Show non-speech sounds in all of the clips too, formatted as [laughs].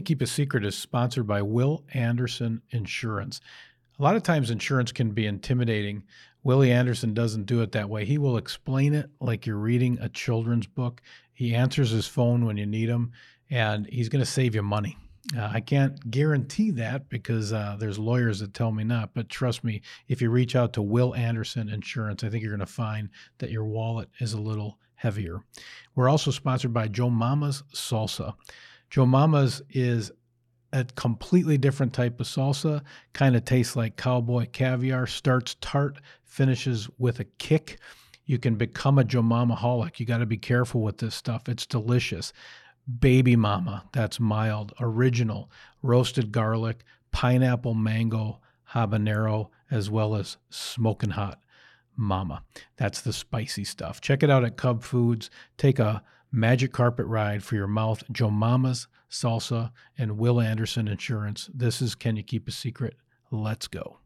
You Keep a Secret is sponsored by Will Anderson Insurance. A lot of times, insurance can be intimidating. Willie Anderson doesn't do it that way. He will explain it like you're reading a children's book. He answers his phone when you need him, and he's going to save you money. Uh, I can't guarantee that because uh, there's lawyers that tell me not. But trust me, if you reach out to Will Anderson Insurance, I think you're going to find that your wallet is a little heavier. We're also sponsored by Joe Mama's Salsa. Joe Mama's is a completely different type of salsa. Kind of tastes like cowboy caviar. Starts tart, finishes with a kick. You can become a Joe Mama holic. You got to be careful with this stuff. It's delicious. Baby Mama, that's mild, original, roasted garlic, pineapple mango, habanero, as well as smoking hot Mama. That's the spicy stuff. Check it out at Cub Foods. Take a magic carpet ride for your mouth. Joe Mama's Salsa and Will Anderson Insurance. This is Can You Keep a Secret? Let's go.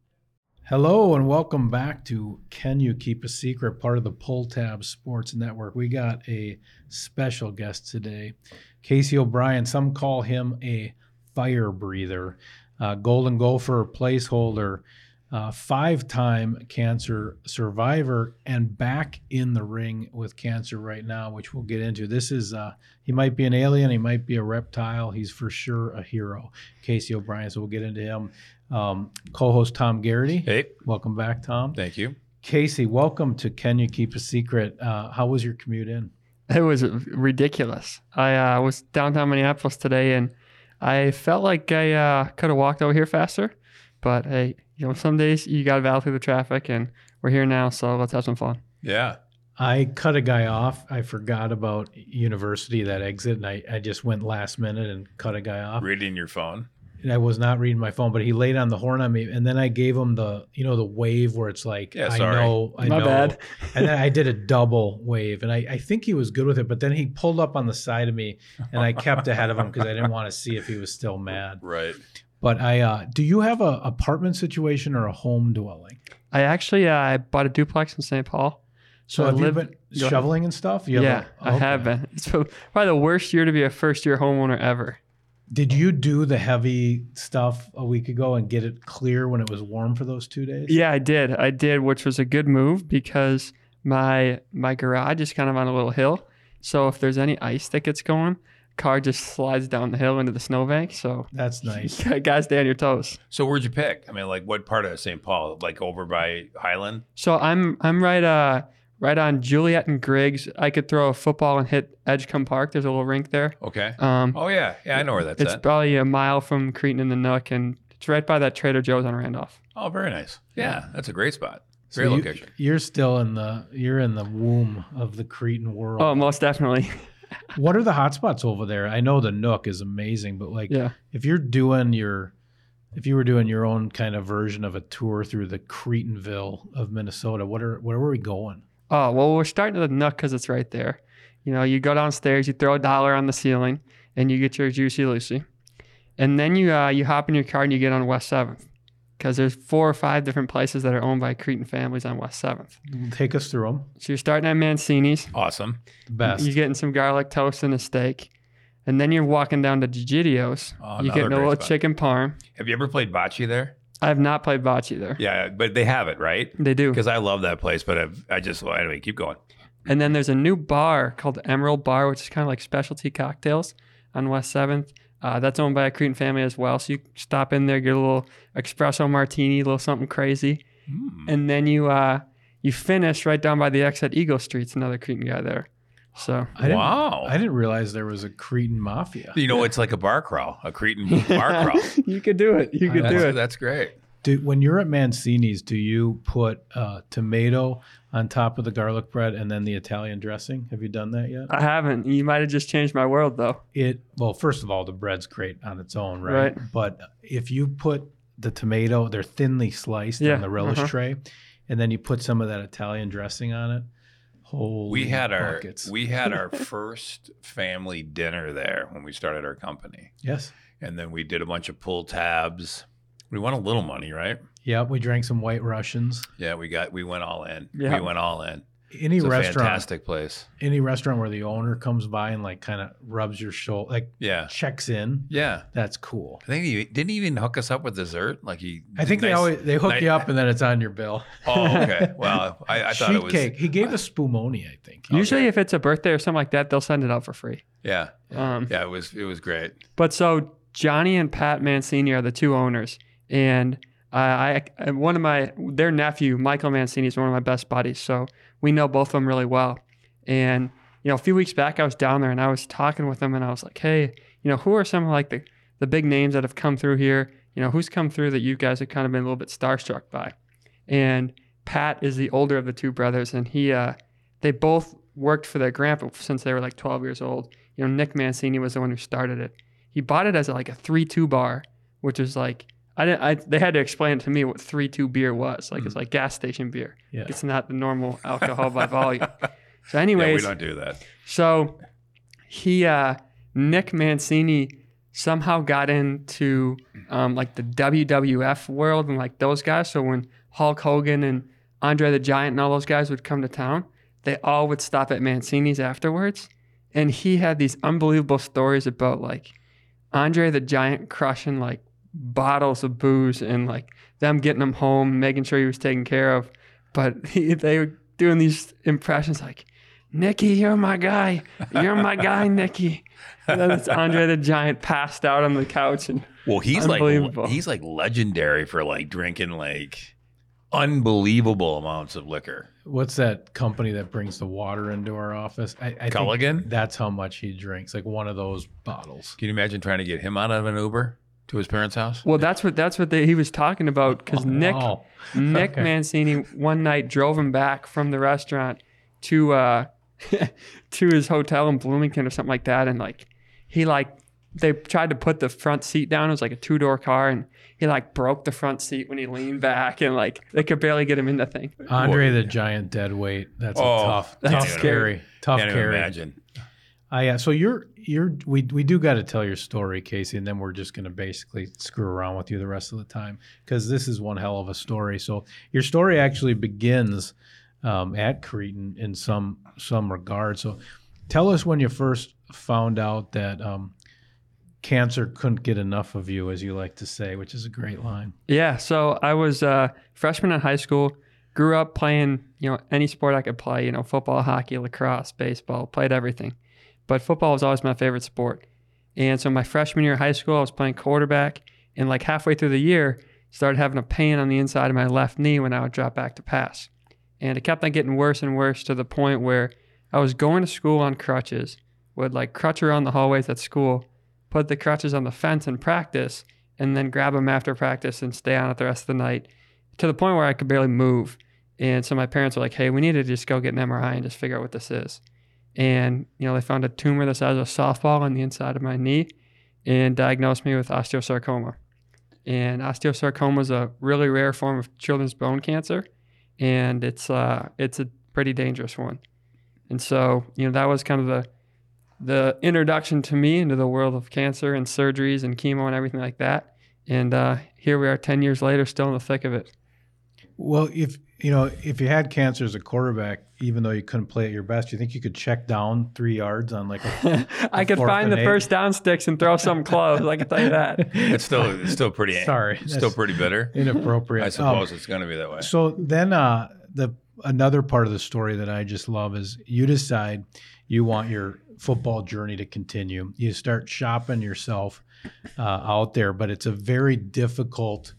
Hello and welcome back to Can You Keep a Secret, part of the Pull Tab Sports Network. We got a special guest today, Casey O'Brien. Some call him a fire breather, Golden Gopher placeholder, uh, five time cancer survivor, and back in the ring with cancer right now, which we'll get into. This is, uh, he might be an alien, he might be a reptile. He's for sure a hero, Casey O'Brien. So we'll get into him. Um, Co host Tom Garrity. Hey, Welcome back, Tom. thank you. Casey, welcome to Can You Keep a Secret? Uh, how was your commute in? It was ridiculous. I uh, was downtown Minneapolis today, and I felt like I uh, could have walked over here faster. But hey, you know, some days you got to battle through the traffic, and we're here now, so let's have some fun. Yeah. I cut a guy off. I forgot about university, that exit, and I, I just went last minute and cut a guy off. Reading your phone. And I was not reading my phone, but he laid on the horn on me, and then I gave him the, you know, the wave where it's like, Yeah, I sorry. know, I My know. bad. and then I did a double wave, and I, I think he was good with it, but then he pulled up on the side of me, and I kept ahead of him because I didn't want to see if he was still mad. [laughs] Right. But I, uh, do you have a apartment situation or a home dwelling? I actually uh, I bought a duplex in St. Paul. So I have you live- been go ahead. shoveling and stuff? You yeah, a- I have okay. been. [laughs] It's probably the worst year to be a first year homeowner ever. Did you do the heavy stuff a week ago and get it clear when it was warm for those two days? Yeah, I did. I did, which was a good move because my my garage is kind of on a little hill. So if there's any ice that gets going, car just slides down the hill into the snowbank. So That's nice. [laughs] guys, stay on your toes. So where'd you pick? I mean, like what part of St. Paul? Like over by Highland? So I'm I'm right uh right on Juliet and Griggs. I could throw a football and hit Edgcumbe Park. There's a little rink there. Okay. Um, Oh yeah, yeah, I know where that's it's at. probably a mile from Cretin in the Nook, and it's right by that Trader Joe's on Randolph. Oh, very nice. Yeah, that's a great spot. So Great you- location. You're still in the you're in the womb of the Cretin world. Oh, most definitely. [laughs] what are the hotspots over there? I know the Nook is amazing, but like yeah. if you're doing your if you were doing your own kind of version of a tour through the Cretinville of Minnesota, what are where are we going? Oh well, we're starting at the Nook because it's right there. You know, you go downstairs, you throw a dollar on the ceiling, and you get your juicy Lucy, and then you uh, you hop in your car and you get on West Seventh, because there's four or five different places that are owned by Cretin families on West Seventh. Take us through them. So you're starting at Mancini's. Awesome. The best. You're getting some garlic toast and a steak. And then you're walking down to DeGidio's. Oh, you're getting a little spot. chicken parm. Have you ever played bocce there? I have not played bocce there. Yeah, but they have it, right? They do. Because I love that place, but I've, I just well, anyway, keep going. And then there's a new bar called Emerald Bar, which is kind of like specialty cocktails on West 7th. Uh, that's owned by a Cretin family as well. So you stop in there, get a little espresso martini, a little something crazy. Hmm. And then you uh, you finish right down by the exit Eagle Street's another Cretin guy there. So I didn't, Wow. I didn't realize there was a Cretin mafia. You know, it's like a bar crawl, a Cretin [laughs] bar crawl. you could do it. You could that's, do it. that's great. Do, when you're at Mancini's, do you put uh, tomato on top of the garlic bread and then the Italian dressing? Have you done that yet? I haven't. You might have just changed my world though. It well, first of all, the bread's great on its own, right? Right. But if you put the tomato, they're thinly sliced Yeah, on the relish uh-huh. tray, and then you put some of that Italian dressing on it. Holy We had our we had our [laughs] first family dinner there when we started our company, yes, and then we did a bunch of pull tabs. We won a little money, right? yeah. We drank some White Russians. Yeah, we got we went all in. Yeah. We went all in. any It's a restaurant, fantastic place. any restaurant where the owner comes by and like kind of rubs your shoulder, like Yeah. checks in, Yeah. that's cool. I think he didn't even hook us up with dessert. Like he. I think they always they hook nice- you up and then it's on your bill. Oh, okay. [laughs] Well, I, I thought Sheet it was. cake. He gave us spumoni, I think. Usually, if it's a birthday or something like that, they'll send it out for free. Yeah. Um, Yeah. It was. It was great. But so Johnny and Pat Mancini are the two owners, and uh, I, one of my their nephew Michael Mancini is one of my best buddies. So we know both of them really well. And you know, a few weeks back I was down there and I was talking with them, and I was like, hey, you know, who are some of like the the big names that have come through here? You know, who's come through that you guys have kind of been a little bit starstruck by? And Pat is the older of the two brothers, and he uh, they both worked for their grandpa since they were like 12 years old. You know, Nick Mancini was the one who started it he bought it as like a three two bar, which is like I didn't. I, they had to explain to me what three two beer was. Like it's like gas station beer. Yeah. It's not the normal [laughs] alcohol by volume. So, anyways, Yeah, we don't do that. so he uh, Nick Mancini somehow got into um, like the WWF world and like those guys. So when Hulk Hogan and Andre the Giant and all those guys would come to town, they all would stop at Mancini's afterwards. And he had these unbelievable stories about like Andre the Giant crushing like bottles of booze and like them getting him home, making sure he was taken care of. But [laughs] he, they were doing these impressions like, Nicky, you're my guy. You're my guy, [laughs] Nicky. And then it's Andre the Giant passed out on the couch. And Well, he's like he's like legendary for like drinking like unbelievable amounts of liquor. What's that company that brings the water into our office? I, I Culligan? Think that's how much he drinks, like one of those bottles. Can you imagine trying to get him out of an Uber to his parents' house? well, that's what that's what they, he was talking about because Nick Wow. Nick Okay. Mancini one night drove him back from the restaurant to uh [laughs] to his hotel in Bloomington or something like that, and like he like they tried to put the front seat down. It was like a two door car, and he like broke the front seat when he leaned back, and like they could barely get him in the thing. Andre Whoa. the Giant dead weight. That's Oh, a tough, that's tough scary. carry. Tough Can't even carry. imagine. Uh, yeah. So you're you're we we do got to tell your story, Casey, and then we're just going to basically screw around with you the rest of the time because this is one hell of a story. So your story actually begins um, at Cretin in some some regard. So tell us when you first found out that um, cancer couldn't get enough of you, as you like to say, which is a great line. Yeah, so I was a freshman in high school. Grew up playing, you know, any sport I could play. You know, football, hockey, lacrosse, baseball. Played everything, but football was always my favorite sport. And so my freshman year of high school, I was playing quarterback, and like halfway through the year, started having a pain on the inside of my left knee when I would drop back to pass, and it kept on getting worse and worse to the point where I was going to school on crutches, would like crutch around the hallways at school, put the crutches on the fence in practice, and then grab them after practice and stay on it the rest of the night to the point where I could barely move. And so my parents were like, hey, we need to just go get an MRI and just figure out what this is. And, you know, they found a tumor the size of a softball on the inside of my knee and diagnosed me with osteosarcoma. And osteosarcoma is a really rare form of children's bone cancer. And it's, uh, it's a pretty dangerous one. And so, you know, that was kind of the, the introduction to me into the world of cancer and surgeries and chemo and everything like that. And uh, here we are 10 years later, still in the thick of it. Well, if you know if you had cancer as a quarterback, even though you couldn't play at your best, you think you could check down three yards on like a [laughs] I could find the eight. first down sticks and throw some close. I can tell you that. [laughs] It's still it's still pretty Sorry, still pretty bitter. inappropriate. I Um, suppose it's going to be that way. So then, uh, the another part of the story that I just love is you decide you want your football journey to continue. You start shopping yourself uh, out there, but it's a very difficult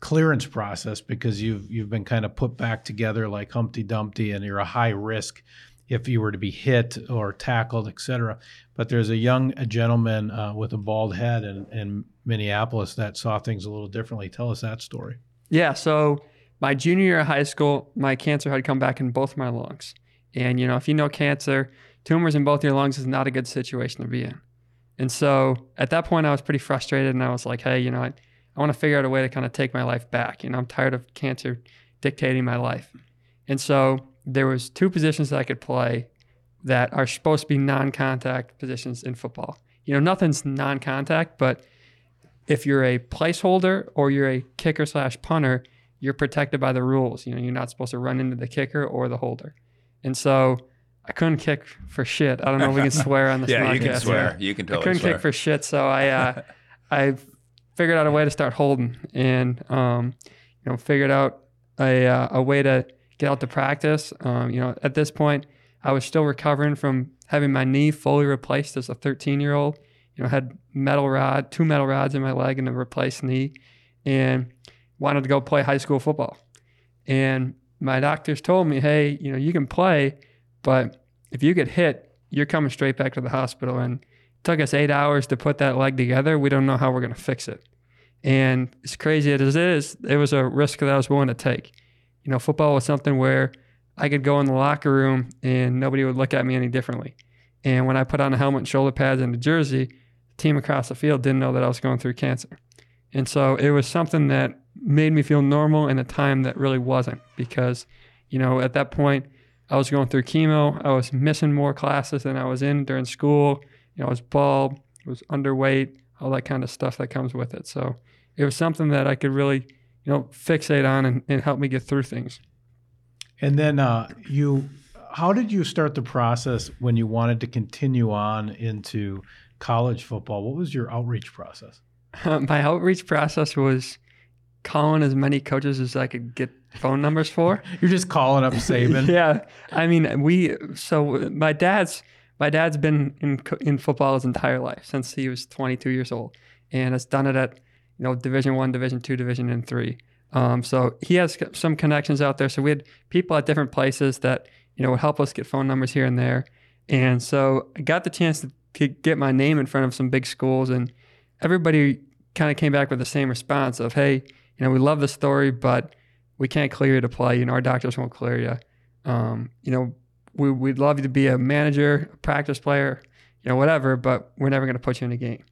clearance process because you've you've been kind of put back together like Humpty Dumpty, and you're a high risk if you were to be hit or tackled, etc. But there's a young gentleman uh, with a bald head in, in Minneapolis that saw things a little differently. Tell us that story. Yeah. So my junior year of high school, my cancer had come back in both my lungs. And, you know, if you know cancer, tumors in both your lungs is not a good situation to be in. And so at that point, I was pretty frustrated and I was like, hey, you know, I, I want to figure out a way to kind of take my life back. You know, I'm tired of cancer dictating my life. And so there was two positions that I could play that are supposed to be non-contact positions in football. You know, nothing's non-contact, but if you're a placeholder or you're a kicker slash punter, you're protected by the rules. You know, you're not supposed to run into the kicker or the holder. And so I couldn't kick for shit. I don't know if we can [laughs] swear on this podcast. yeah, podcast. you can swear. You can totally I couldn't swear. kick for shit, so I uh, [laughs] I figured out a way to start holding, and um, you know, figured out a uh, a way to get out to practice. Um, you know, at this point, I was still recovering from having my knee fully replaced as a 13 year old. You know, had metal rod, two metal rods in my leg, and a replaced knee, and wanted to go play high school football. And my doctors told me, hey, you know, you can play, but if you get hit, you're coming straight back to the hospital. And it took us eight hours to put that leg together. We don't know how we're going to fix it. And as crazy as it is, it was a risk that I was willing to take. You know, football was something where I could go in the locker room and nobody would look at me any differently. And when I put on a helmet and shoulder pads and a jersey, the team across the field didn't know that I was going through cancer. And so it was something that made me feel normal in a time that really wasn't because, you know, at that point, I was going through chemo. I was missing more classes than I was in during school. You know, I was bald, I was underweight, all that kind of stuff that comes with it. So it was something that I could really, you know, fixate on and, and help me get through things. And then uh, you, how did you start the process when you wanted to continue on into college football? What was your outreach process? [laughs] My outreach process was calling as many coaches as I could get phone numbers for. [laughs] You're just calling up Saban. [laughs] yeah, I mean, we. So my dad's my dad's been in in football his entire life since he was 22 years old, and has done it at you know Division One, Division Two, Division and three. Um, so he has some connections out there. So we had people at different places that you know would help us get phone numbers here and there. And so I got the chance to, get my name in front of some big schools, and everybody kind of came back with the same response of, "Hey, you know, we love the story, but we can't clear you to play. You know, our doctors won't clear you. Um, you know, we, we'd love you to be a manager, a practice player, you know, whatever, but we're never going to put you in a game.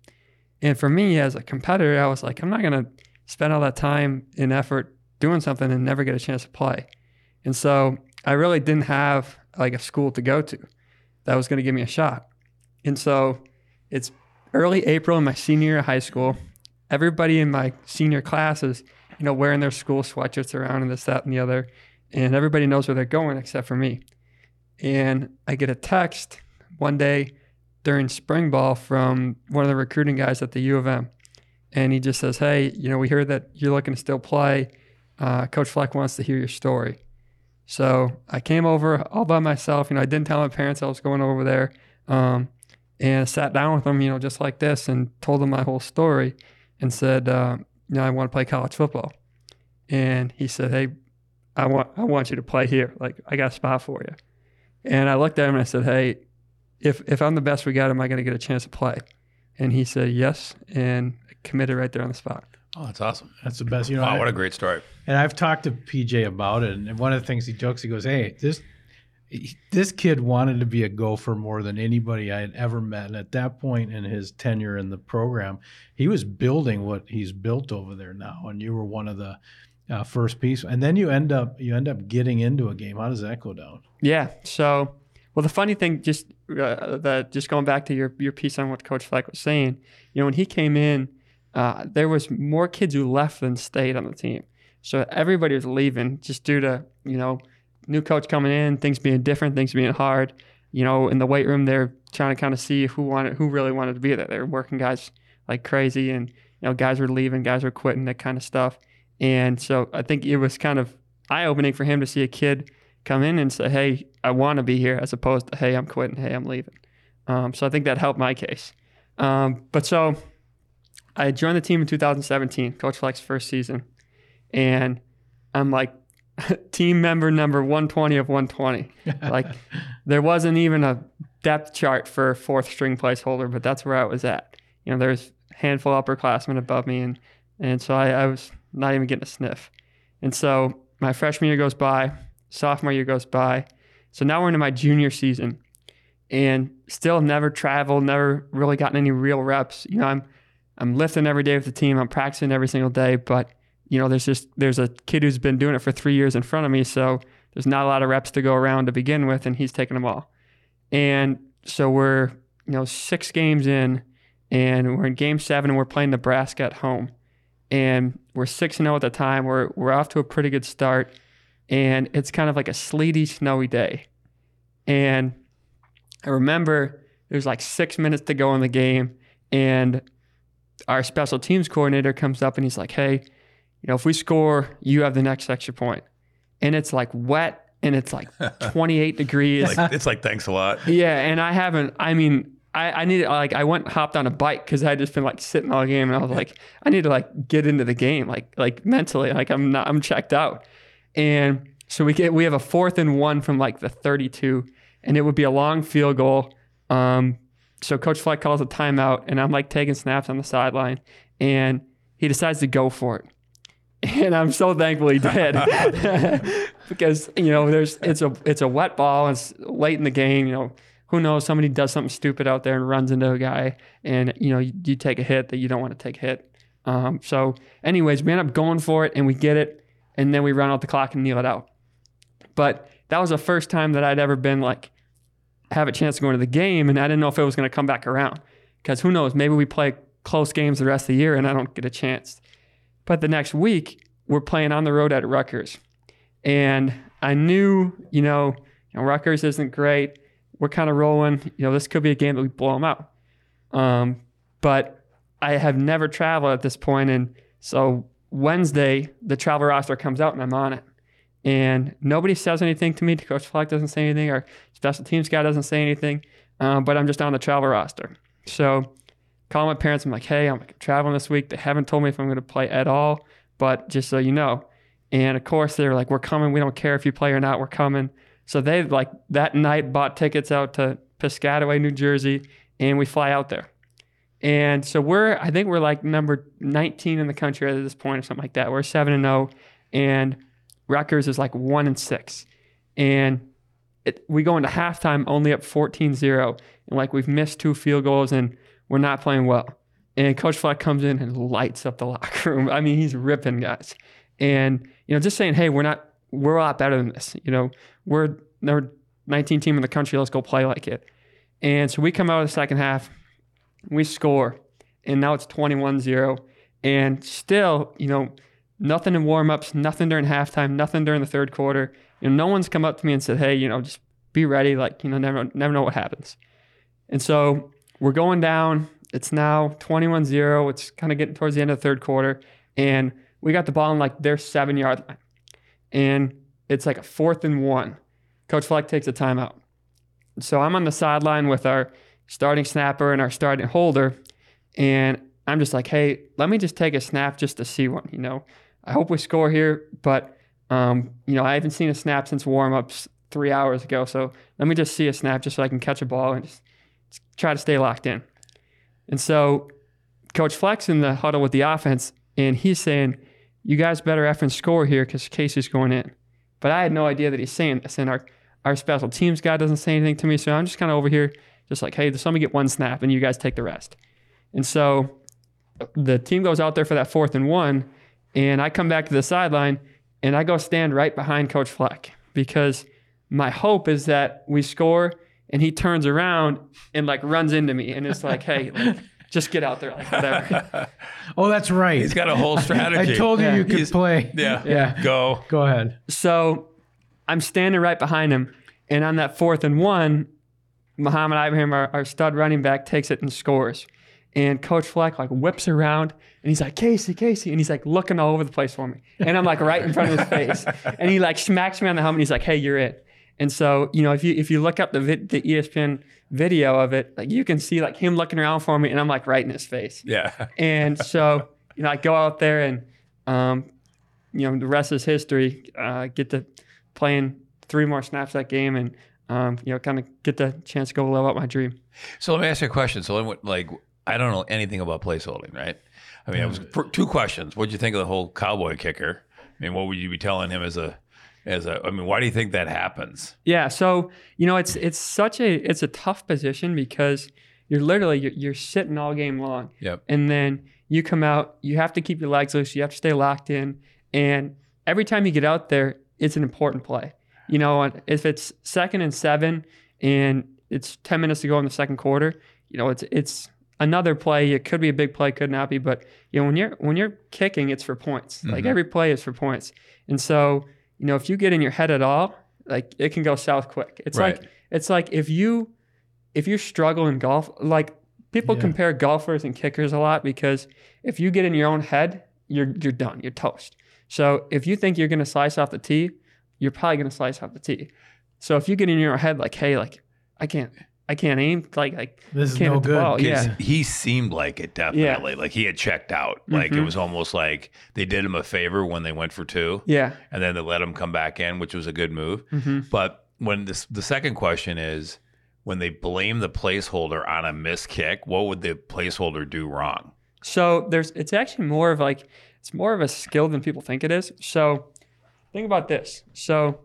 And for me as a competitor, I was like, I'm not going to spend all that time and effort doing something and never get a chance to play. And so I really didn't have like a school to go to that was going to give me a shot. And so it's early April in my senior year of high school. Everybody in my senior classes, you know, wearing their school sweatshirts around and this, that, and the other. And everybody knows where they're going except for me. And I get a text one day during spring ball from one of the recruiting guys at the U of M. And he just says, Hey, you know, we heard that you're looking to still play. Uh, Coach Fleck wants to hear your story. So I came over all by myself. You know, I didn't tell my parents I was going over there. Um, and I sat down with them, you know, just like this and told them my whole story and said, uh, you know, I want to play college football. And he said, Hey, I want I want you to play here. Like I got a spot for you. And I looked at him and I said, Hey, if if I'm the best we got, am I gonna get a chance to play? And he said yes and committed right there on the spot. Oh, that's awesome. That's the best. You know, Wow, I- what a great story. And I've talked to PJ about it, and one of the things he jokes, he goes, "Hey, this this kid wanted to be a gopher more than anybody I had ever met." And at that point in his tenure in the program, he was building what he's built over there now, and you were one of the uh, first piece. And then you end up you end up getting into a game. How does that go down? Yeah. So, well, the funny thing, just uh, that, just going back to your your piece on what Coach Fleck was saying, you know, when he came in, uh, there was more kids who left than stayed on the team. So everybody was leaving just due to you know new coach coming in, things being different, things being hard. You know, in the weight room, they're trying to kind of see who wanted, who really wanted to be there. They were working guys like crazy, and you know, guys were leaving, guys were quitting, that kind of stuff. And so I think it was kind of eye opening for him to see a kid come in and say, "Hey, I want to be here," as opposed to, "Hey, I'm quitting. Hey, I'm leaving." Um, so I think that helped my case. Um, but so I joined the team in 2017, Coach Fleck's first season, and I'm like [laughs] team member number 120 of 120. [laughs] Like there wasn't even a depth chart for fourth string placeholder, but that's where I was at. You know, there's a handful of upperclassmen above me, and and so I, I was not even getting a sniff. And so my freshman year goes by, sophomore year goes by. So now we're into my junior season and still never traveled, never really gotten any real reps. You know, I'm I'm lifting every day with the team, I'm practicing every single day, but you know, there's just there's a kid who's been doing it for three years in front of me, so there's not a lot of reps to go around to begin with, and he's taking them all. And so we're you know six games in, and we're in game seven, and we're playing Nebraska at home, and we're six and zero at the time. We're we're off to a pretty good start, and it's kind of like a sleety, snowy day, And I remember there's like six minutes to go in the game, and our special teams coordinator comes up and he's like, "Hey, you know, if we score, you have the next extra point." And it's like wet and it's like [laughs] 28 degrees. Like, it's like thanks a lot. Yeah, and I haven't. I mean, I, I need like I went and hopped on a bike because I had just been like sitting all game, and I was [laughs] like, I need to like get into the game, like like mentally, like I'm not, I'm checked out, and so we get we have a fourth and one from like the 32, and it would be a long field goal. Um, so Coach Fleck calls a timeout, and I'm like taking snaps on the sideline, and he decides to go for it. [laughs] And I'm so thankful he did, [laughs] because you know there's it's a it's a wet ball. It's late in the game. You know who knows? Somebody does something stupid out there and runs into a guy, and you know you, you take a hit that you don't want to take a hit. Um, so, anyways, we end up going for it and we get it, and then we run out the clock and kneel it out. But that was the first time that I'd ever been like have a chance to go into the game, and I didn't know if it was going to come back around. Because who knows? Maybe we play close games the rest of the year, and I don't get a chance. But the next week, we're playing on the road at Rutgers, and I knew, you know, you know Rutgers isn't great. We're kind of rolling. You know, this could be a game that we blow them out. Um, but I have never traveled at this point, and so Wednesday the travel roster comes out, and I'm on it and nobody says anything to me. Coach Fleck doesn't say anything. Our special teams guy doesn't say anything. Um, but I'm just on the travel roster. So call my parents. I'm like, hey, I'm traveling this week. They haven't told me if I'm going to play at all, but just so you know. And of course, they're like, we're coming. We don't care if you play or not. We're coming. So they like that night bought tickets out to Piscataway, New Jersey, and we fly out there. And so we're, I think we're like number 19 in the country at this point or something like that. We're 7 and 0. And Rutgers is like one and six. And it, we go into halftime only up 14 0. And like we've missed two field goals and we're not playing well. And Coach Fleck comes in and lights up the locker room. I mean, he's ripping guys. And, you know, just saying, hey, we're not, we're a lot better than this. You know, we're number 19 team in the country. Let's go play like it. And so we come out of the second half, we score, and now it's 21 0. And still, you know, Nothing in warm ups, nothing during halftime, nothing during the third quarter. You know, no one's come up to me and said, "Hey, you know, just be ready." Like, you know, never never know what happens. And so we're going down. It's now 21-0. It's kind of getting towards the end of the third quarter, and we got the ball in like their seven yard line, and it's like a fourth and one. Coach Fleck takes a timeout. So I'm on the sideline with our starting snapper and our starting holder, and I'm just like, hey, let me just take a snap just to see one, you know. I hope we score here, but um, you know, I haven't seen a snap since warmups three hours ago. So let me just see a snap just so I can catch a ball and just, try to stay locked in. And so Coach Fleck's in the huddle with the offense, and he's saying, You guys better effing score here because Casey's going in. But I had no idea that he's saying this. And our, our special teams guy doesn't say anything to me. So I'm just kind of over here, just like, Hey, just let me get one snap and you guys take the rest. And so the team goes out there for that fourth and one and I come back to the sideline and I go stand right behind Coach Fleck because my hope is that we score and he turns around and like runs into me and it's like, hey, like, [laughs] just get out there, like whatever. [laughs] oh, that's right. He's got a whole [laughs] strategy. I told you Yeah. you could He's- play. yeah. Yeah. Go. Go ahead. So I'm standing right behind him. And on that fourth and one, Mohamed Ibrahim, our, our stud running back, takes it and scores. And Coach Fleck like whips around and he's like, Casey, Casey. And he's like looking all over the place for me. And I'm like right in front of his face. [laughs] And he like smacks me on the helmet. And he's like, hey, you're it. And so, you know, if you if you look up the vid, the ESPN video of it, like you can see like him looking around for me and I'm like right in his face. Yeah. [laughs] And so, you know, I go out there and, um, you know, the rest is history. Uh, get to playing three more snaps that game and, um, you know, kind of get the chance to go live out my dream. So let me ask you a question. So, like, I don't know anything about placeholding, right? I mean, I was for two questions. What would you think of the whole cowboy kicker? I mean, what would you be telling him as a, as a? I mean, why do you think that happens? Yeah. So, you know, it's, it's such a, it's a tough position because you're literally, you're, you're sitting all game long. Yep. And then you come out, you have to keep your legs loose, you have to stay locked in. And every time you get out there, it's an important play. You know, if it's second and seven and it's 10 minutes to go in the second quarter, you know, it's it's another play. It could be a big play, could not be, but you know, when you're when you're kicking, it's for points. Like Mhm. every play is for points. And so, you know, if you get in your head at all, like it can go south quick. It's Right. like it's like if you if you struggle in golf, like people Yeah. compare golfers and kickers a lot because if you get in your own head, you're you're done. You're toast. So if you think you're gonna slice off the tee, you're probably gonna slice off the tee. So if you get in your head like, hey, like I can't I can't aim, like like This is Can't no hit the good. ball, yeah. he seemed like it definitely. Like he had checked out. Like it Mhm. was almost like they did him a favor when they went for two, yeah. and then they let him come back in, which was a good move. hmm But when this, the second question is when they blame the placeholder on a missed kick, what would the placeholder do wrong? So there's it's actually more of like it's more of a skill than people think it is. So think about this. So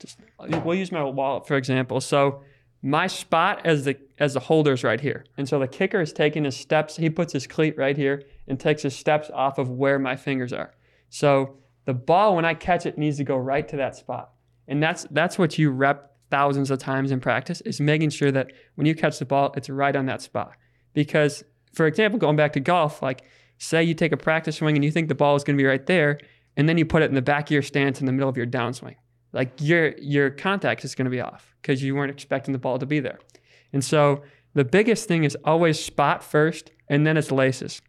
just we'll use my wallet for example. So my spot as the as the holder is right here. And so the kicker is taking his steps, he puts his cleat right here and takes his steps off of where my fingers are. So the ball when I catch it needs to go right to that spot. And that's that's what you rep thousands of times in practice is making sure that when you catch the ball, it's right on that spot. Because for example, going back to golf, like say you take a practice swing and you think the ball is going to be right there, and then you put it in the back of your stance in the middle of your downswing. Like your your contact is going to be off because you weren't expecting the ball to be there. And so the biggest thing is always spot first, and then it's laces.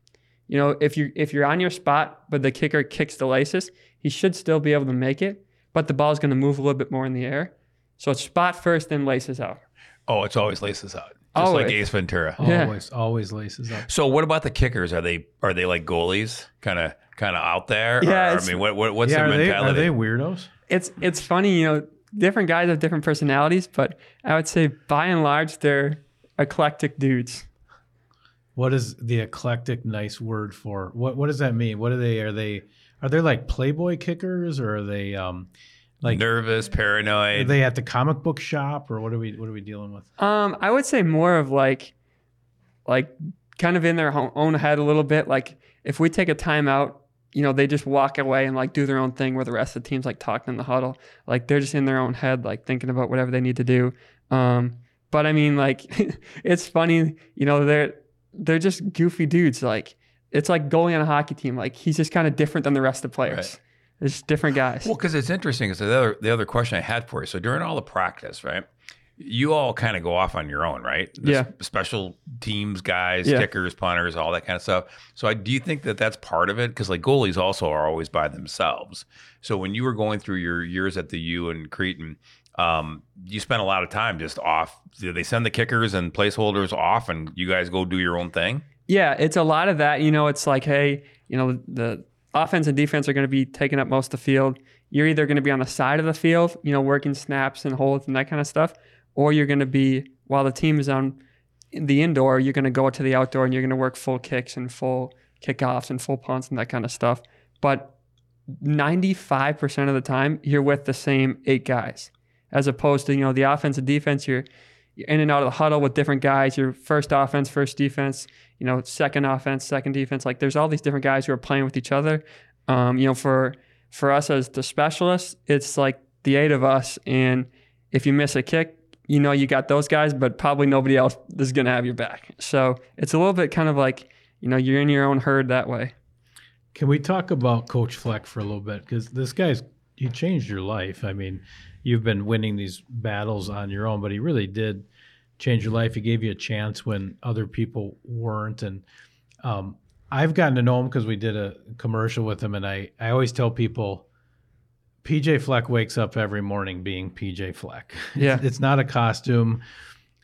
You know, if you if you're on your spot, but the kicker kicks the laces, he should still be able to make it, but the ball's going to move a little bit more in the air. So it's spot first, then laces out. Oh, it's always laces out, just like Always. Ace Ventura. Yeah. Always, always laces up. So what about the kickers? Are they are they like goalies, kind of kind of out there? Yeah, Or, I mean, what, what what's yeah, their are they, are they weirdos? it's it's funny, you know, different guys have different personalities, but I would say by and large they're eclectic dudes. What is the eclectic nice word for? What what does that mean? What are they? Are they are they like Playboy kickers or are they um like Nervous, paranoid. are they at the comic book shop or what are we what are we dealing with? Um, I would say more of like, like kind of in their own head a little bit. Like if we take a timeout, you know, they just walk away and like do their own thing where the rest of the team's like talking in the huddle. Like they're just in their own head, like thinking about whatever they need to do. Um, but I mean, like [laughs] it's funny, you know, they're they're just goofy dudes. Like it's like goalie on a hockey team. Like he's just kind of different than the rest of the players. Right. It's different guys. Well, because it's interesting. Because the other the other question I had for you. So during all the practice, right? You all kind of go off on your own, right? The Yeah. Special teams guys, Yeah. kickers, punters, all that kind of stuff. So I, do you think that that's part of it? Because like goalies also are always by themselves. So when you were going through your years at the U and Cretin, um, you spent a lot of time just off. Do they send the kickers and placeholders off, and you guys go do your own thing? Yeah, it's a lot of that. You know, it's like, hey, you know, the offense and defense are going to be taking up most of the field. You're either going to be on the side of the field, you know, working snaps and holds and that kind of stuff, or you're going to be while the team is on the indoor, you're going to go to the outdoor and you're going to work full kicks and full kickoffs and full punts and that kind of stuff. But 95% of the time, you're with the same eight guys, as opposed to, you know, the offense and defense, you're, you're in and out of the huddle with different guys. Your first offense, first defense, you know, second offense, second defense. Like there's all these different guys who are playing with each other. Um, you know, for for us as the specialists, it's like the eight of us, and if you miss a kick, you know you got those guys, but probably nobody else is gonna have your back. So it's a little bit kind of like you know you're in your own herd that way. Can we talk about Coach Fleck for a little bit? Because this guy's he changed your life. I mean, you've been winning these battles on your own, but he really did change your life. He gave you a chance when other people weren't. And um, I've gotten to know him because we did a commercial with him, and I I always tell people. PJ Fleck wakes up every morning being PJ Fleck. [laughs] Yeah. It's, it's not a costume.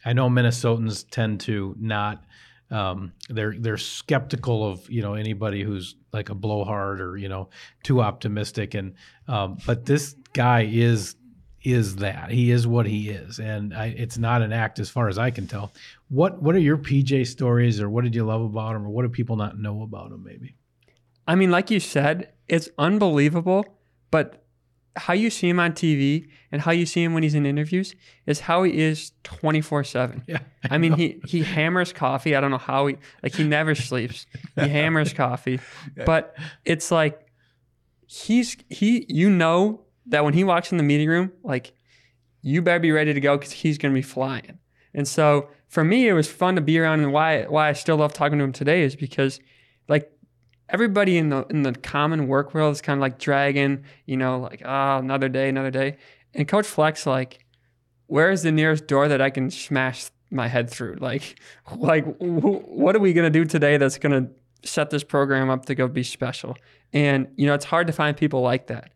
I know Minnesotans tend to not um, they're they're skeptical of you know anybody who's like a blowhard or you know too optimistic and um, but this guy is is that he is what he is and I, it's not an act as far as I can tell. What what are your PJ stories or what did you love about him or what do people not know about him maybe? I mean, like you said, it's unbelievable, but how you see him on TV and how you see him when he's in interviews is how he is 24 7. Yeah, I mean, he, he hammers coffee. I don't know how he, like, he never sleeps. He hammers coffee. [laughs] But it's like, he's, he, you know, that when he walks in the meeting room, like, you better be ready to go because he's going to be flying. And so for me, it was fun to be around. And why, why I still love talking to him today is because, like, everybody in the in the common work world is kind of like dragging, you know, like ah, another day, another day. and Coach Fleck's like, where is the nearest door that I can smash my head through? Like, [laughs] like wh- what are we gonna do today that's gonna set this program up to go be special? And you know, it's hard to find people like that.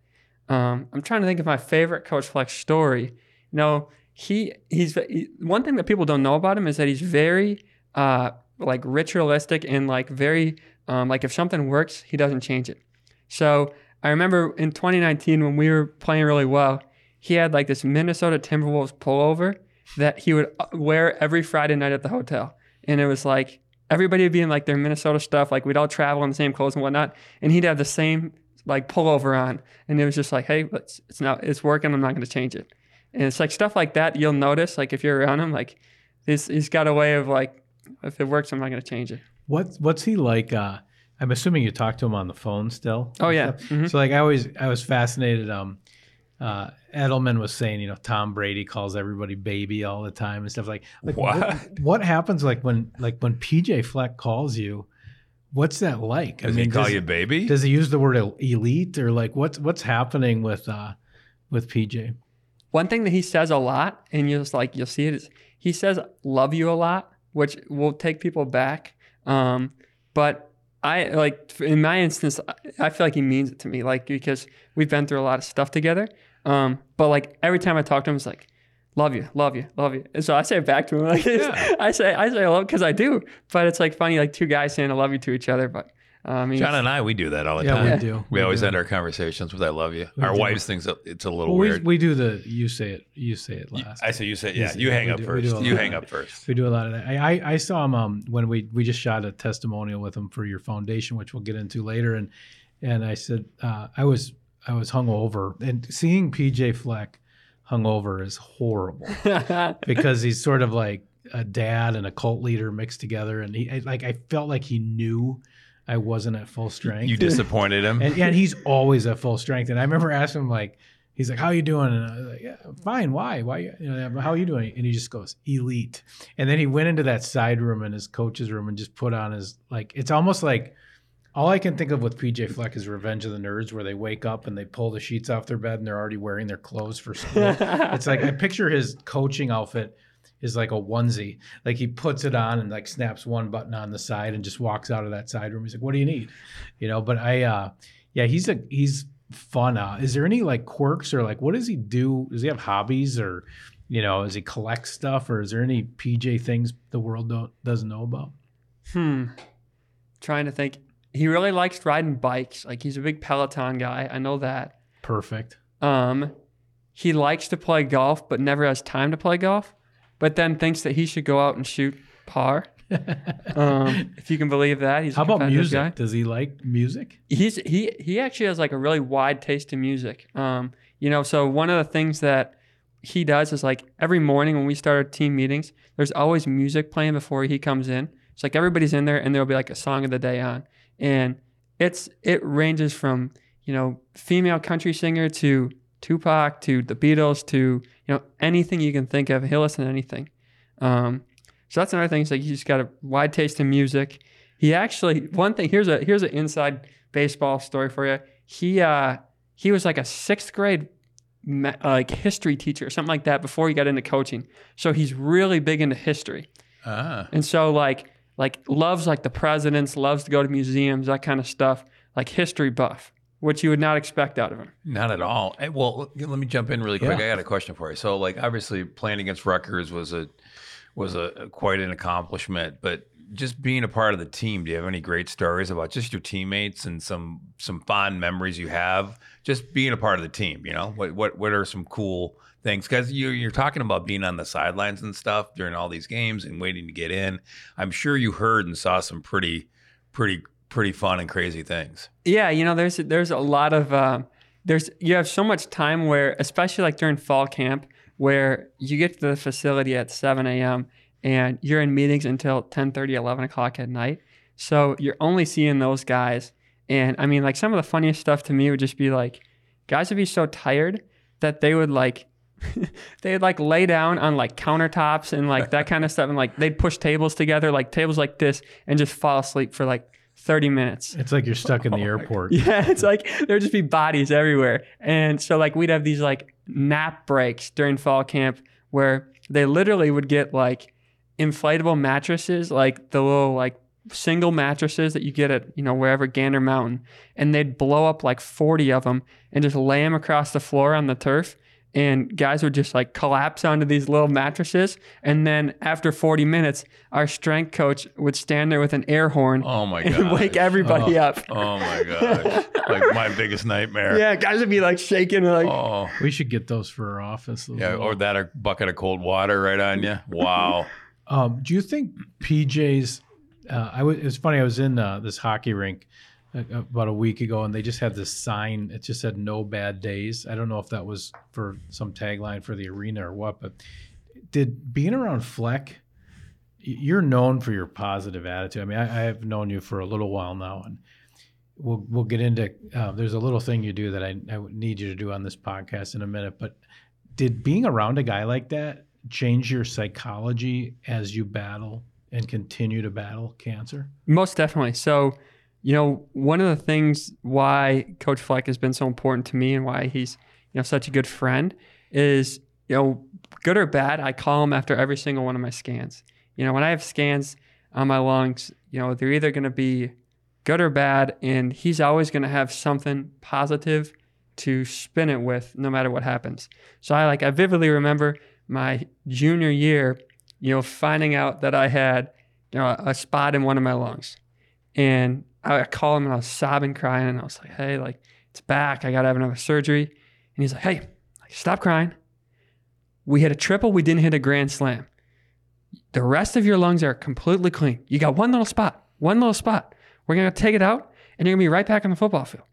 Um, I'm trying to think of my favorite Coach Fleck's story. You know, he he's he, one thing that people don't know about him is that he's very uh, like ritualistic and like very um, like if something works, he doesn't change it. So I remember in 2019 when we were playing really well, he had like this Minnesota Timberwolves pullover that he would uh, wear every Friday night at the hotel, and it was like everybody would be in like their Minnesota stuff, like we'd all travel in the same clothes and whatnot, and he'd have the same like pullover on, and it was just like, hey, it's, it's not, it's working. I'm not going to change it. And it's like stuff like that you'll notice, like if you're around him, like he's, he's got a way of like, if it works, I'm not going to change it. What what's he like? Uh, I'm assuming you talk to him on the phone still. Oh yeah? Mhm. So like I always I was fascinated. Um, uh, Edelman was saying, you know, Tom Brady calls everybody baby all the time and stuff like. like What? What happens like when like when PJ Fleck calls you? What's that like? Does he call does, you baby? Does he use the word elite or like what's what's happening with uh with PJ? One thing that he says a lot, and you'll just like you'll see it, is he says "love you" a lot, which will take people back. Um, but I like in my instance, I- I feel like he means it to me, like because we've been through a lot of stuff together. Um, but like every time I talk to him, it's like, "Love you, love you, love you." And so I say it back to him, like it's- Yeah. I say I say I love because I do. But it's like funny, like two guys saying "I love you" to each other. But I mean, John and I, we do that all the Yeah, time. we do. We always do. end our conversations with "I love you." We Our do. wives thinks it's a little Well, we, weird. we do the you say it you say it last. I say you say You yeah. say- You hang up do- first. You hang up first. We do a lot of that. I, I, I saw him um, when we we just shot a testimonial with him for your foundation, which we'll get into later, and and I said uh, I was I was hungover, and seeing PJ Fleck hungover is horrible [laughs] because he's sort of like a dad and a cult leader mixed together, and he I, like I felt like he knew I wasn't at full strength. You disappointed him. and, and he's always at full strength. And I remember asking him like, he's like, "How are you doing?" And I was like, "Yeah, fine. Why? Why? You know, how are you doing?" And he just goes, "Elite." And then he went into that side room in his coach's room and just put on his like. It's almost like all I can think of with PJ Fleck is Revenge of the Nerds, where they wake up and they pull the sheets off their bed and they're already wearing their clothes for school. [laughs] it's like I picture his coaching outfit is like a onesie. Like he puts it on and like snaps one button on the side and just walks out of that side room. He's like, "What do you need?" You know. But I, uh yeah, he's a he's fun. Uh, is there any like quirks or like what does he do? Does he have hobbies or you know, does he collect stuff or is there any PJ things the world don't doesn't know about? Hmm. Trying to think. He really likes riding bikes. Like he's a big Peloton guy. I know that. Perfect. Um, he likes to play golf, but never has time to play golf. But then thinks that he should go out and shoot par. [laughs] Um, if you can believe that, he's a How about music? guy. Does he like music? He's he he actually has like a really wide taste in music. Um, you know, so one of the things that he does is like every morning when we start our team meetings, there's always music playing before he comes in. It's like everybody's in there and there'll be like a song of the day on. And it's it ranges from, you know, female country singer to Tupac to the Beatles to, you know, anything you can think of. He'll listen to anything. Um, so that's another thing. It's like he's got a wide taste in music. He actually one thing here's a here's an inside baseball story for you. He uh he was like a sixth grade uh, like history teacher or something like that before he got into coaching. So he's really big into history, Ah. and so like like loves like the presidents, loves to go to museums, that kind of stuff. Like history buff, which you would not expect out of him. Not at all. Eh, Well, let me jump in really quick. Yeah. I got a question for you. So, like, obviously, playing against Rutgers was a was a quite an accomplishment. But just being a part of the team, do you have any great stories about just your teammates and some some fond memories you have just being a part of the team? You know, what what what are some cool things? Because you you're talking about being on the sidelines and stuff during all these games and waiting to get in. I'm sure you heard and saw some pretty pretty pretty fun and crazy things. Yeah, you know, there's there's a lot of um, there's you have so much time where, especially like during fall camp, where you get to the facility at 7 a.m. and you're in meetings until 10, 11 o'clock at night. So you're only seeing those guys. And I mean, like some of the funniest stuff to me would just be like, guys would be so tired that they would like, [laughs] they'd like lay down on like countertops and like that kind of stuff. And like they'd push tables together, like tables like this, and just fall asleep for like 30 minutes. It's like you're stuck in the Oh airport. [laughs] Yeah, it's like there'd just be bodies everywhere. And so like we'd have these like nap breaks during fall camp where they literally would get like inflatable mattresses, like the little like single mattresses that you get at you know wherever Gander Mountain, and they'd blow up like 40 of them and just lay them across the floor on the turf. And guys would just like collapse onto these little mattresses. And then after 40 minutes, our strength coach would stand there with an air horn Oh my and god. wake everybody up. Oh my gosh. like my biggest nightmare. Yeah, guys would be like shaking, like, Oh. We should get those for our office. Yeah, little- or that a bucket of cold water right on you. Wow. [laughs] Um, do you think PJ's? Uh, I was. It's funny. I was in uh, this hockey rink about a week ago, and they just had this sign. It just said "No bad days." I don't know if that was for some tagline for the arena or what, but did being around Fleck? You're known for your positive attitude. I mean, I, I have known you for a little while now, and we'll we'll get into. Uh, there's a little thing you do that I, I need you to do on this podcast in a minute, but did being around a guy like that change your psychology as you battle and continue to battle cancer? Most definitely. So, you know, one of the things why Coach Fleck has been so important to me and why he's, you know, such a good friend is, you know, good or bad, I call him after every single one of my scans. You know, when I have scans on my lungs, you know, they're either going to be good or bad, and he's always going to have something positive to spin it with no matter what happens. So I like I vividly remember my junior year, you know, finding out that I had you know, a spot in one of my lungs. And I called him and I was sobbing, crying, and I was like, hey, like, it's back. I got to have another surgery. And he's like, hey, stop crying. We hit a triple, we didn't hit a grand slam. The rest of your lungs are completely clean. You got one little spot, one little spot. We're to take it out, and you're to be right back on the football field.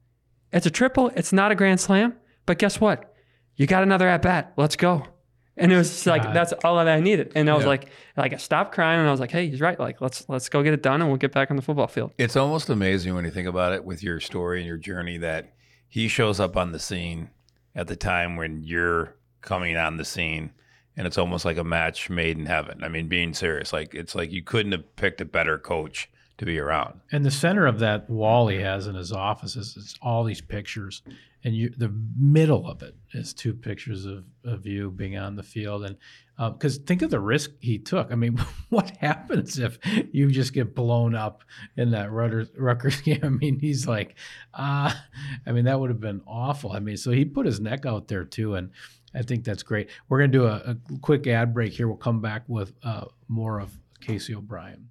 It's a triple, it's not a grand slam, but guess what? You got another at bat. Let's go. And it was just like God. that's all that I needed. And I was Yeah. like, like I stopped crying and I was like, hey, he's right. Like let's let's go get it done and we'll get back on the football field. It's almost amazing when you think about it with your story and your journey that he shows up on the scene at the time when you're coming on the scene and it's almost like a match made in heaven. I mean, being serious, like it's like you couldn't have picked a better coach to be around. And the center of that wall he has in his office is, is all these pictures, and you, the middle of it is two pictures of, of you being on the field. And because think of the risk he took. I mean, [laughs] what happens if you just get blown up in that Rutgers, Rutgers [laughs] game? I mean, he's like, uh, I mean, that would have been awful. I mean, so he put his neck out there too, and I think that's great. We're going to do a, a quick ad break here. We'll come back with uh, more of Casey O'Brien.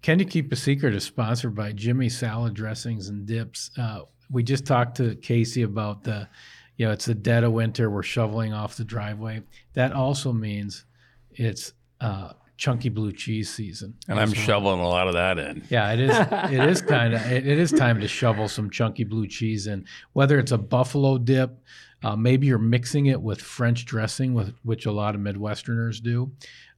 Can You Keep a Secret is sponsored by Jimmy Salad Dressings and Dips. Uh, we just talked to Casey about the, you know, it's the dead of winter. We're shoveling off the driveway. That also means it's uh, chunky blue cheese season. And I'm well. shoveling a lot of that in. Yeah, it is. It is kind of. It, it is time to shovel some chunky blue cheese in. Whether it's a buffalo dip, uh, maybe you're mixing it with French dressing, with which a lot of Midwesterners do.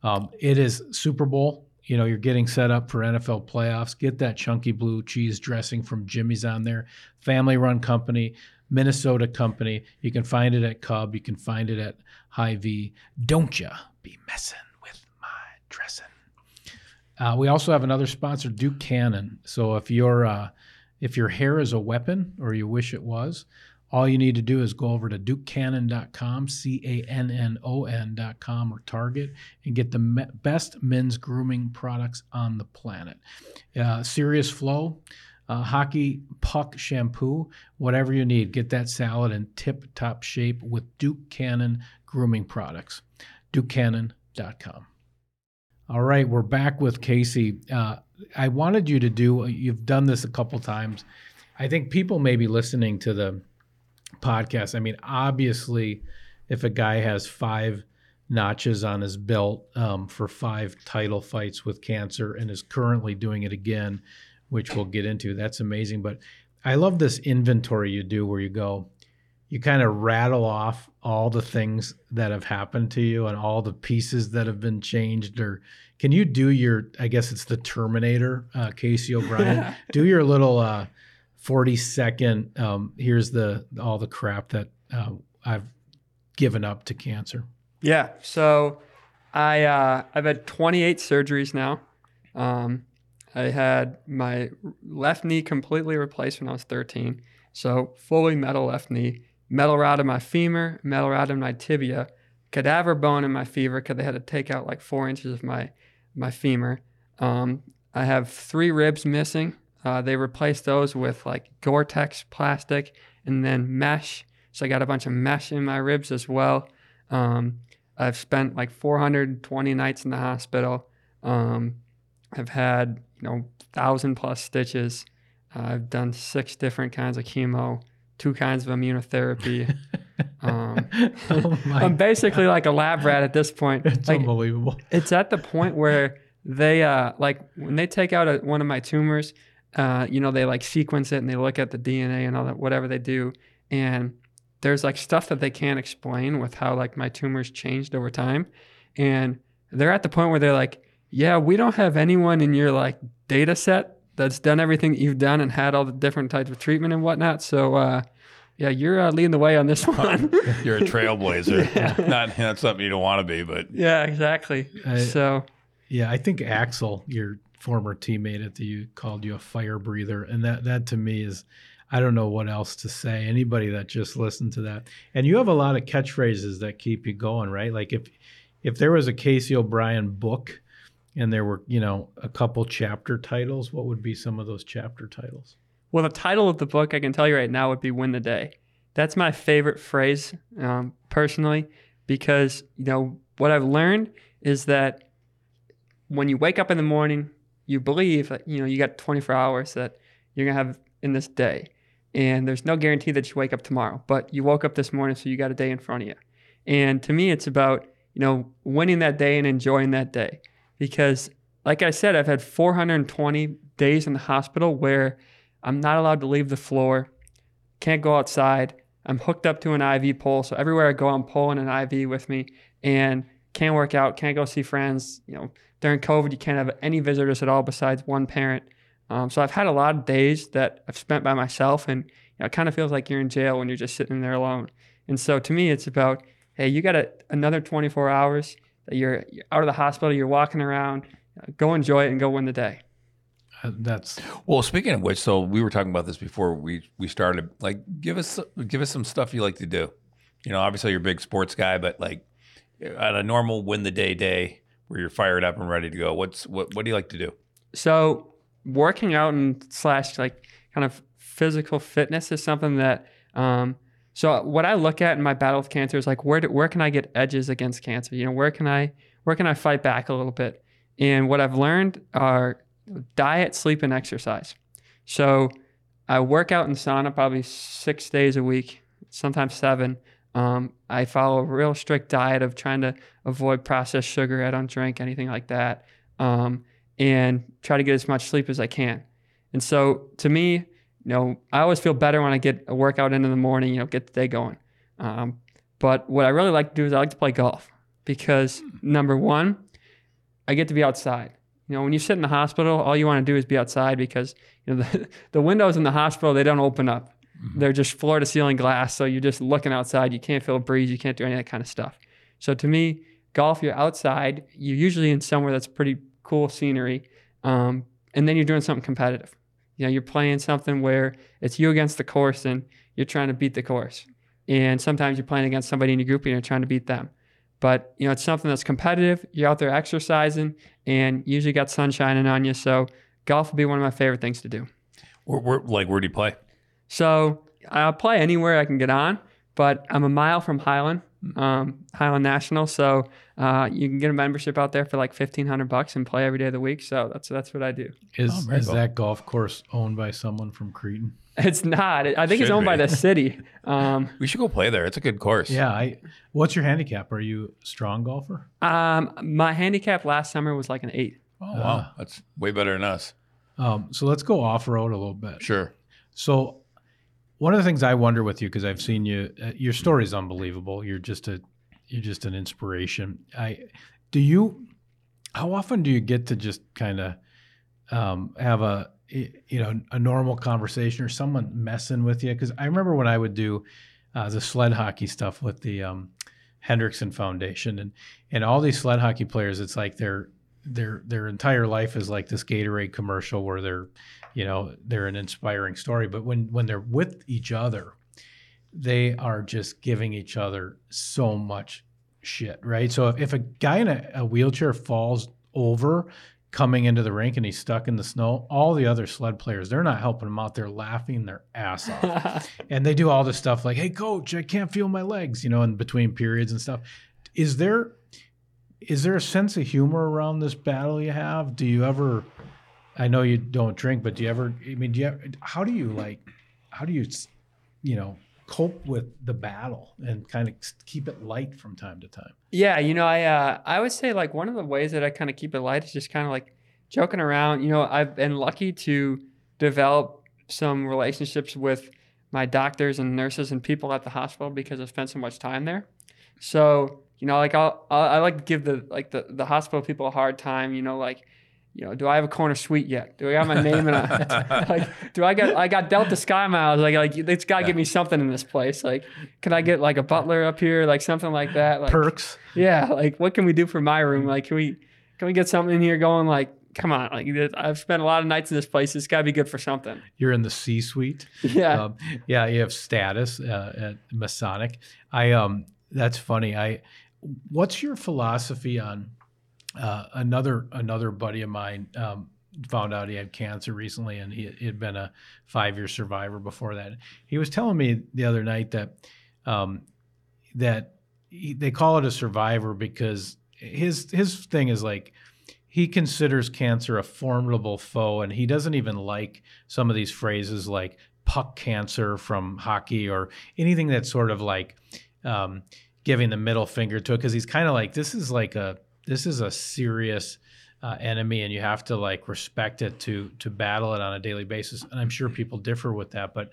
Um, it is Super Bowl. You know, you're getting set up for NFL playoffs. Get that chunky blue cheese dressing from Jimmy's on there. Family-run company, Minnesota company. You can find it at Cub. You can find it at Hy-Vee. Don't ya be messing with my dressing. Uh, we also have another sponsor, Duke Cannon. So if your uh, if your hair is a weapon or you wish it was, all you need to do is go over to dukecannon.com, C A N N O N.com, or Target and get the me- best men's grooming products on the planet. Uh, Serious Flow, uh, Hockey Puck Shampoo, whatever you need, get that salad in tip top shape with Duke Cannon grooming products. DukeCannon.com. All right, we're back with Casey. Uh, I wanted you to do, you've done this a couple times. I think people may be listening to the podcast. I mean, obviously, if a guy has five notches on his belt um, for five title fights with cancer and is currently doing it again, which we'll get into, that's amazing. But I love this inventory you do where you go, you kind of rattle off all the things that have happened to you and all the pieces that have been changed or can you do your i guess it's the terminator uh, casey o'brien [laughs] do your little uh, 40 second um, here's the all the crap that uh, i've given up to cancer Yeah. So I uh, I've had 28 surgeries now. Um, I had my left knee completely replaced when I was 13. So fully metal left knee. metal rod in my femur, metal rod in my tibia, cadaver bone in my femur because they had to take out like four inches of my my femur. Um, I have three ribs missing. Uh, they replaced those with like Gore-Tex plastic and then mesh. So I got a bunch of mesh in my ribs as well. Um, I've spent like 420 nights in the hospital. Um, I've had you know thousand plus stitches. Uh, I've done six different kinds of chemo, two kinds of immunotherapy. [laughs] um, [laughs] oh [laughs] I'm basically like a lab rat at this point. it's Like, unbelievable. it's at the point where they uh like when they take out a, one of my tumors uh you know they like sequence it and they look at the dna and all that whatever they do and there's like stuff that they can't explain with how like my tumors changed over time and they're at the point where they're like yeah we don't have anyone in your like data set that's done everything that you've done and had all the different types of treatment and whatnot so uh yeah you're uh, leading the way on this one. [laughs] You're a trailblazer. [laughs] [laughs] Not not something you don't want to be, but yeah exactly. I- so Yeah, I think Axel, your former teammate at the U, called you a fire breather, and that that to me is, I don't know what else to say. Anybody that just listened to that, and you have a lot of catchphrases that keep you going, right? Like if if there was a Casey O'Brien book, and there were you know a couple chapter titles, what would be some of those chapter titles? Well, the title of the book, I can tell you right now, would be Win the Day. That's my favorite phrase um, personally because, you know, what I've learned is that when you wake up in the morning, you believe that, you know, you got 24 hours that you're to have in this day. And there's no guarantee that you wake up tomorrow, but you woke up this morning, so you got a day in front of you. And to me, it's about, you know, winning that day and enjoying that day. Because, like I said, I've had 420 days in the hospital where I'm not allowed to leave the floor, can't go outside. I'm hooked up to an IV pole, so everywhere I go, I'm pulling an IV with me, and can't work out, can't go see friends. You know, during COVID, you can't have any visitors at all besides one parent. Um, so I've had a lot of days that I've spent by myself, and you know, it kind of feels like you're in jail when you're just sitting there alone. And so to me, it's about hey, you got a, another 24 hours that you're, you're out of the hospital, you're walking around, go enjoy it and go win the day. Uh, that's well. Speaking of which, so we were talking about this before we we started. Like, give us give us some stuff you like to do. You know, obviously you're a big sports guy, but like on a normal win the day day where you're fired up and ready to go, what's what what do you like to do? So working out and slash like kind of physical fitness is something that um, so what I look at in my battle with cancer is like where do, where can I get edges against cancer? You know, where can I where can I fight back a little bit? And what I've learned are diet, sleep, and exercise. So I work out in sauna probably six days a week, sometimes seven. Um, I follow a real strict diet of trying to avoid processed sugar. I don't drink anything like that. Um, and try to get as much sleep as I can. And so to me, you know, I always feel better when I get a workout in in the morning, you know, get the day going. Um, but what I really like to do is I like to play golf because number one, I get to be outside. You know, when you sit in the hospital, all you want to do is be outside because you know [laughs] the, the windows in the hospital they don't open up. They're just floor to ceiling glass, so you're just looking outside. You can't feel a breeze. You can't do any of that kind of stuff. So to me, golf, you're outside. You're usually in somewhere that's pretty cool scenery, um, and then you're doing something competitive. You know, you're playing something where it's you against the course, and you're trying to beat the course. And sometimes you're playing against somebody in your group, and you're trying to beat them. But you know, it's something that's competitive. You're out there exercising, and usually got sun shining on you. So golf would be one of my favorite things to do. Where, where like where do you play? So I'll play anywhere I can get on, but I'm a mile from Highland, um, Highland National. So uh, you can get a membership out there for like fifteen hundred bucks and play every day of the week. So that's that's what I do. is Oh, is cool. that golf course owned by someone from Cretin? [laughs] It's not. I think it's Should owned by the [laughs] city. Um, We should go play there. It's a good course. Yeah, I. What's your handicap? Are you a strong golfer? um, my handicap last summer was like an eight. Oh wow, that's way better than us. Um, so let's go off road a little bit. Sure. So, one of the things I wonder with you because I've seen you, uh, your story is unbelievable. You're just a, you're just an inspiration. I, do you, how often do you get to just kind of um, have a, you know, a normal conversation or someone messing with you? Because I remember when I would do uh, the sled hockey stuff with the um, Hendrickson Foundation, and and all these sled hockey players, it's like their their their entire life is like this Gatorade commercial where they're you know they're an inspiring story but when when they're with each other they are just giving each other so much shit, right? So if, if a guy in a, a wheelchair falls over coming into the rink and he's stuck in the snow, all the other sled players, they're not helping him out. They're laughing their ass off. [laughs] and they do all this stuff like, hey, coach, I can't feel my legs, you know, in between periods and stuff. Is there is there a sense of humor around this battle you have? Do you ever I know you don't drink, but do you ever I mean, do you ever, how do you like how do you you know cope with the battle and kind of keep it light from time to time? Yeah, you know, I uh, I would say like one of the ways that I kind of keep it light is just kind of like joking around. You know, I've been lucky to develop some relationships with my doctors and nurses and people at the hospital because I spent so much time there. So you know, like I'll, I'll I like to give the like the the hospital people a hard time. You know, like you know, do I have a corner suite yet? Do I got my name in a [laughs] like? Do I got I got Delta Sky Miles? Like like it's got to give me something in this place. Like, can I get like a butler up here? Like something like that. Like perks. Yeah. Like, what can we do for my room? Like, can we can we get something in here going? Like, come on. Like, I've spent a lot of nights in this place. It's got to be good for something. You're in the C suite. Yeah. Um, yeah. You have status uh, at Masonic. I um. That's funny. I. What's your philosophy on? Uh, another another buddy of mine um, found out he had cancer recently, and he, he had been a five year survivor before that. He was telling me the other night that um, that he, they call it a survivor because his his thing is like he considers cancer a formidable foe, and he doesn't even like some of these phrases like puck cancer from hockey or anything that's sort of like um, giving the middle finger to it because he's kind of like this is like a this is a serious uh, enemy and you have to like respect it to to battle it on a daily basis. And i'm sure people differ with that but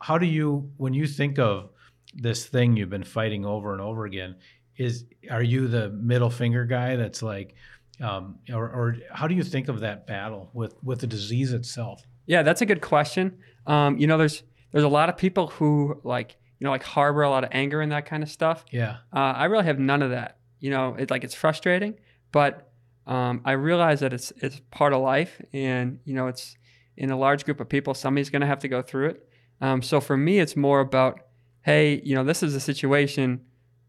how do you when you think of this thing you've been fighting over and over again is are you the middle finger guy that's like um, or, or how do you think of that battle with with the disease itself? Yeah that's a good question. Um, you know there's there's a lot of people who like you know like harbor a lot of anger and that kind of stuff. Yeah. Uh, i really have none of that you know, it's like it's frustrating, but um, I realize that it's it's part of life, and you know, it's in a large group of people, somebody's going to have to go through it. Um, so for me, it's more about, hey, you know, this is a situation.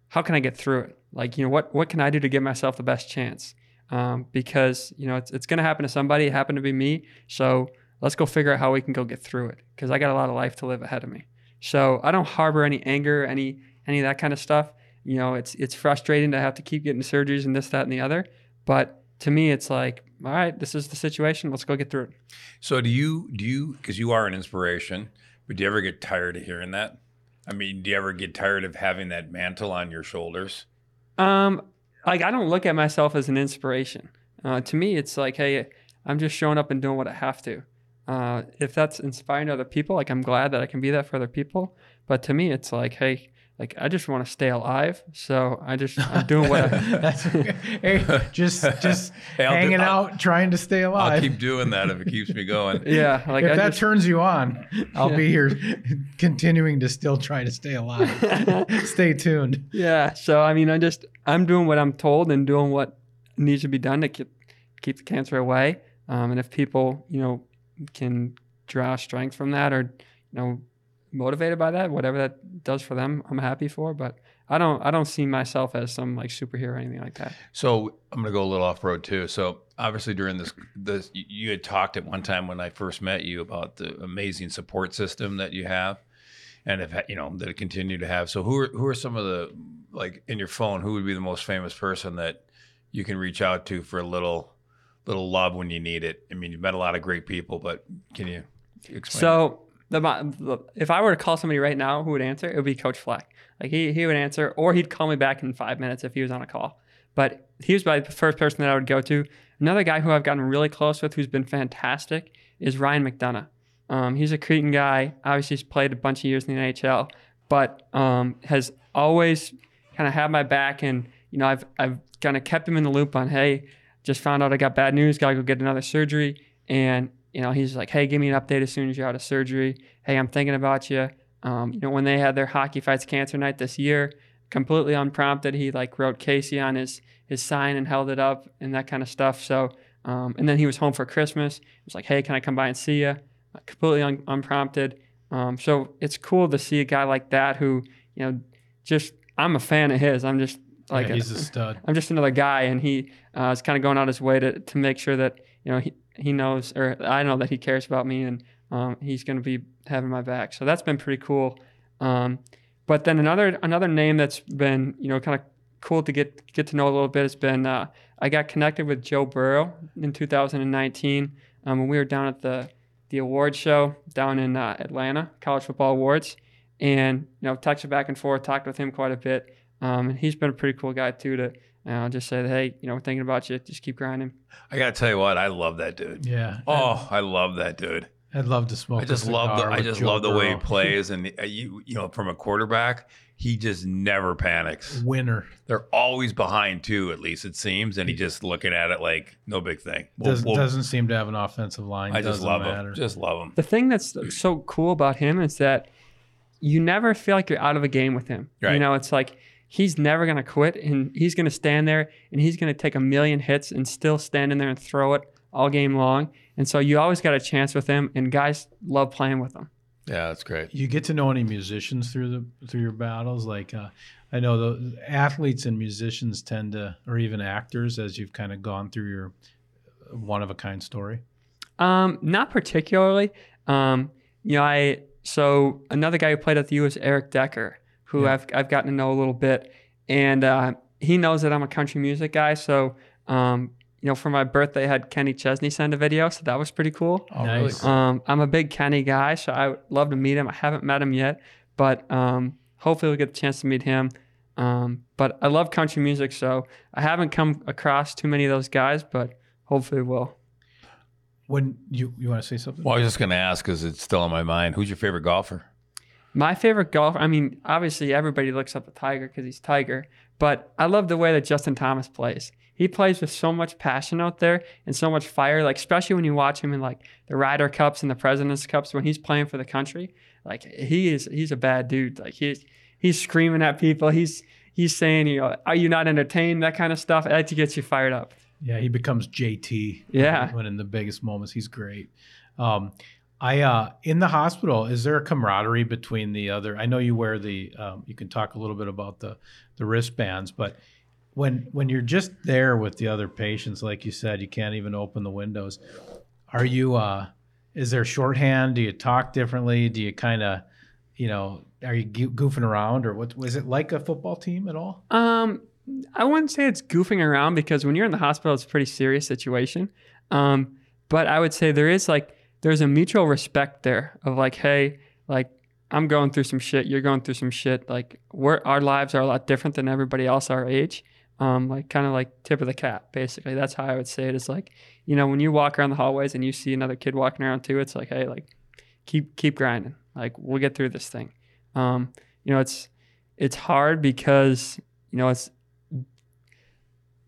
How can I get through it? Like, you know, what what can I do to give myself the best chance? Um, because you know, it's it's going to happen to somebody. It happened to be me. So let's go figure out how we can go get through it. Because I got a lot of life to live ahead of me. So I don't harbor any anger, any any of that kind of stuff you know, it's it's frustrating to have to keep getting surgeries and this, that, and the other. But to me, it's like, all right, this is the situation. Let's go get through it. So do you do you because you are an inspiration, but do you ever get tired of hearing that? I mean, do you ever get tired of having that mantle on your shoulders? Um, like I don't look at myself as an inspiration. Uh, to me, it's like, hey, I'm just showing up and doing what I have to. Uh, if that's inspiring other people, like I'm glad that I can be that for other people. But to me, it's like, hey, like I just want to stay alive. So I just [laughs] I'm doing what I [laughs] hey, just just [laughs] hey, hanging do, out, trying to stay alive. I'll keep doing that if it keeps me going. yeah, like if I that just, turns you on, I'll yeah. be here continuing to still try to stay alive. stay tuned. Yeah. So I mean, I just I'm doing what I'm told and doing what needs to be done to keep keep the cancer away. Um, and if people, you know, can draw strength from that or you know motivated by that, whatever that does for them, I'm happy for. But I don't I don't see myself as some like superhero or anything like that. So I'm gonna go a little off road too. So obviously during this this you had talked at one time when I first met you about the amazing support system that you have and if you know that continue to have. So who are who are some of the like in your phone, who would be the most famous person that you can reach out to for a little little love when you need it? I mean, you've met a lot of great people, but can you explain? So the, if I were to call somebody right now who would answer, it would be Coach Fleck. Like he, he would answer, or he'd call me back in five minutes if he was on a call. But he was the first person that I would go to. Another guy who I've gotten really close with, who's been fantastic, is Ryan McDonagh. Um, he's a Cretin guy. Obviously, he's played a bunch of years in the NHL, but um, has always kind of had my back. And you know, I've I've kind of kept him in the loop on, hey, just found out I got bad news, gotta go get another surgery. And you know, he's like, hey, give me an update as soon as you're out of surgery. Hey, I'm thinking about you. Um, you know, when they had their hockey fights cancer night this year, completely unprompted, he like wrote Casey on his his sign and held it up and that kind of stuff. So, um, and then he was home for Christmas. He was like, hey, can I come by and see you? Uh, completely un- unprompted. Um, so it's cool to see a guy like that who, you know, just I'm a fan of his. I'm just like yeah, a- he's a stud. [laughs] I'm just another guy, and he uh, is kind of going out his way to, to make sure that you know he, he knows or I know that he cares about me, and um, he's going to be having my back. So that's been pretty cool. Um, but then another another name that's been you know kind of cool to get get to know a little bit has been uh, I got connected with Joe Burrow in 2019 um, when we were down at the the award show down in uh, Atlanta, College Football Awards, and you know texted back and forth, talked with him quite a bit. Um, and he's been a pretty cool guy too. To uh, just say, that, hey, you know, we're thinking about you. Just keep grinding. I gotta tell you what, I love that dude. Yeah. Oh, I love that dude. I'd, I'd love to smoke. I a just love the I just Joe love the way he [laughs] plays, and uh, you you know from a quarterback, he just never panics. Winner. They're always behind too, at least it seems, and he just looking at it like no big thing. We'll- Doesn't, we'll- doesn't seem to have an offensive line. I just love matter. him. Just love him. The thing that's so cool about him is that you never feel like you're out of a game with him. You know, it's like he's never going to quit and he's going to stand there and he's going to take a million hits and still stand in there and throw it all game long. And so you always got a chance with him and guys love playing with him. Yeah, that's great. you get to know any musicians through the through your battles like uh, i know the athletes and musicians tend to or even actors as you've kind of gone through your one of a kind story Um, not particularly. Um, you know, I so another guy who played at the U was Eric Decker, who Yeah. I've I've gotten to know a little bit, and uh, he knows that I'm a country music guy. So, um, you know, for my birthday, I had Kenny Chesney send a video, so that was pretty cool. Oh, Nice. Um, I'm a big Kenny guy, so I would love to meet him. I haven't met him yet, but um, hopefully we'll get the chance to meet him. Um, but I love country music, so I haven't come across too many of those guys, but hopefully we'll. when you you want to say something Well, I was just gonna ask because it's still on my mind. Who's your favorite golfer? My favorite golf, I mean, obviously everybody looks up to Tiger because he's Tiger, but I love the way that Justin Thomas plays. He plays with so much passion out there and so much fire, like especially when you watch him in like the Ryder Cups and the President's Cups when he's playing for the country. Like he is he's a bad dude. Like he's he's screaming at people. He's he's saying, you know, are you not entertained? That kind of stuff. That gets you fired up. yeah he becomes jt Yeah. when in the biggest moments he's great um I uh in the hospital is there a camaraderie between the other I know you wear the um, you can talk a little bit about the the wristbands but when when you're just there with the other patients like you said you can't even open the windows are you uh is there shorthand? Do you talk differently? Do you kind of you know are you goofing around or what was it like a football team at all? Um, I wouldn't say it's goofing around because when you're in the hospital, it's a pretty serious situation. Um, but I would say there is like there's a mutual respect there of like, hey, like I'm going through some shit, you're going through some shit. Like we're our lives are a lot different than everybody else our age. Um, like kind of like tip of the cap, basically. That's how I would say it. Is like, you know, when you walk around the hallways and you see another kid walking around too, it's like, hey, like keep keep grinding. Like we'll get through this thing. Um, you know, it's it's hard because you know it's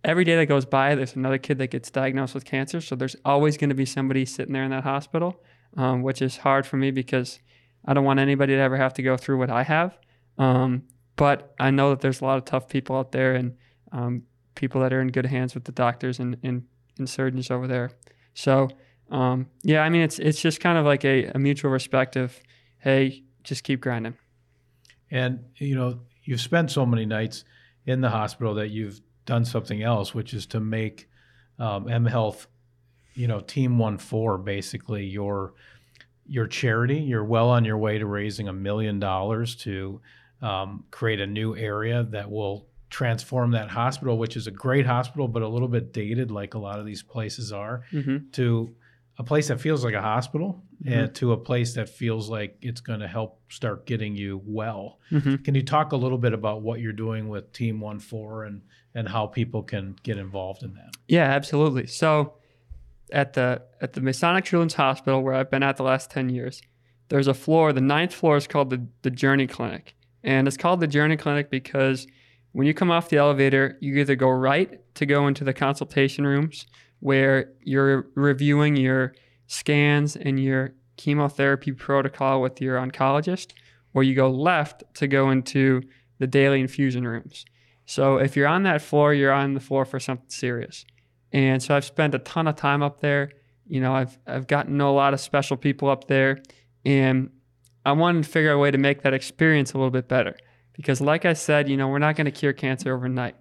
every day that goes by, there's another kid that gets diagnosed with cancer. So there's always going to be somebody sitting there in that hospital, um, which is hard for me because I don't want anybody to ever have to go through what I have. Um, but I know that there's a lot of tough people out there and um, people that are in good hands with the doctors and, and, and surgeons over there. So um, yeah, I mean it's it's just kind of like a, a mutual respect of, hey, just keep grinding. And you know, you've spent so many nights in the hospital that you've done something else, which is to make um, M Health, you know, Team One Four basically your your charity. You're well on your way to raising a million dollars to um, create a new area that will transform that hospital, which is a great hospital, but a little bit dated, like a lot of these places are, Mm-hmm. to a place that feels like a hospital and to a place that feels like it's going to help start getting you well. Mm-hmm. Can you talk a little bit about what you're doing with Team One Four and and how people can get involved in that? Yeah, absolutely. So at the at the Masonic Children's Hospital where I've been at the last 10 years, there's a floor, the ninth floor is called the, the Journey Clinic. And it's called the Journey Clinic because when you come off the elevator, you either go right to go into the consultation rooms where you're reviewing your scans and your chemotherapy protocol with your oncologist, or you go left to go into the daily infusion rooms. So if you're on that floor, you're on the floor for something serious. And so I've spent a ton of time up there. You know, I've I've gotten to know a lot of special people up there, and I wanted to figure out a way to make that experience a little bit better. Because, like I said, you know, we're not going to cure cancer overnight.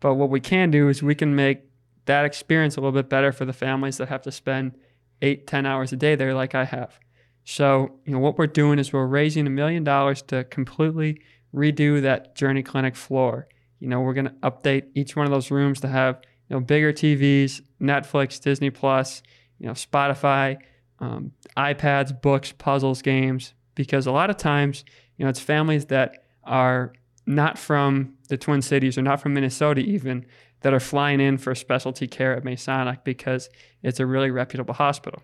But what we can do is we can make that experience a little bit better for the families that have to spend eight, ten hours a day there, like I have. So, you know, what we're doing is we're raising a million dollars to completely redo that Journey Clinic floor. You know, we're going to update each one of those rooms to have, you know, bigger TVs, Netflix, Disney Plus, you know, Spotify, um, iPads, books, puzzles, games, because a lot of times, you know, it's families that are not from the Twin Cities or not from Minnesota even that are flying in for specialty care at Masonic because it's a really reputable hospital.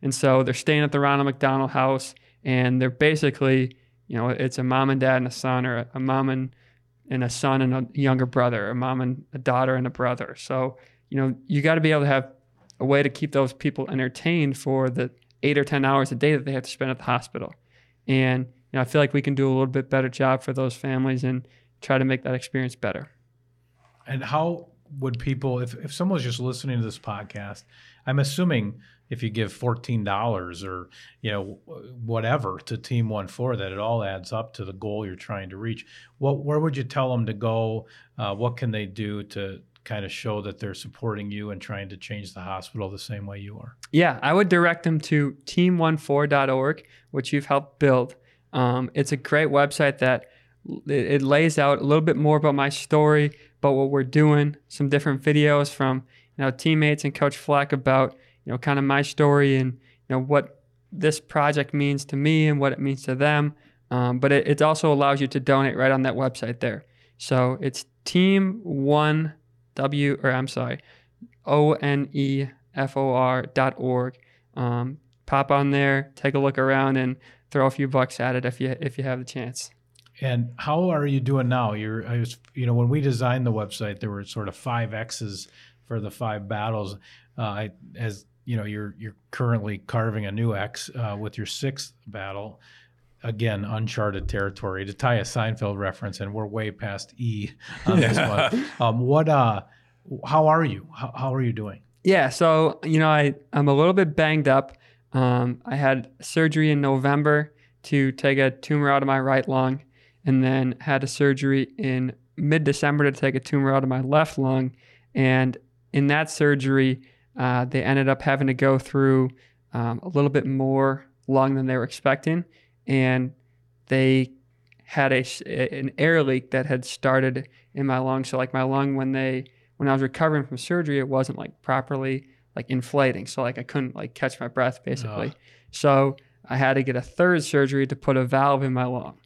And so they're staying at the Ronald McDonald House and they're basically, you know, it's a mom and dad and a son or a mom and, and a son and a younger brother, a mom and a daughter and a brother. So, you know, you got to be able to have a way to keep those people entertained for the eight or 10 hours a day that they have to spend at the hospital. And, you know, I feel like we can do a little bit better job for those families and try to make that experience better. And how would people, if, if someone's just listening to this podcast, I'm assuming if you give $14 or, you know, whatever to Team One Four, that it all adds up to the goal you're trying to reach. What, where would you tell them to go? Uh, what can they do to kind of show that they're supporting you and trying to change the hospital the same way you are? Yeah, I would direct them to team14.org, which you've helped build. Um, it's a great website that it, it lays out a little bit more about my story, about what we're doing, some different videos from know teammates and Coach Fleck about you know kind of my story and you know what this project means to me and what it means to them. Um, but it, it also allows you to donate right on that website there. So it's Team One W or I'm sorry, O N E F O R dot org. Um, pop on there, take a look around, and throw a few bucks at it if you if you have the chance. And how are you doing now? You're, I was, you know, when we designed the website, there were sort of five X's for the five battles. Uh, as you know, you're you're currently carving a new X uh, with your sixth battle. Again, uncharted territory. To tie a Seinfeld reference, and we're way past E on this one. [laughs] Um, what? Uh, how are you? How, how are you doing? Yeah, so you know, I I'm a little bit banged up. Um, I had surgery in November to take a tumor out of my right lung, and then had a surgery in mid December to take a tumor out of my left lung. And in that surgery, uh, they ended up having to go through um, a little bit more lung than they were expecting, and they had a an air leak that had started in my lung. So like my lung when they when I was recovering from surgery, it wasn't like properly like inflating. So like I couldn't like catch my breath basically. Ugh. So I had to get a third surgery to put a valve in my lung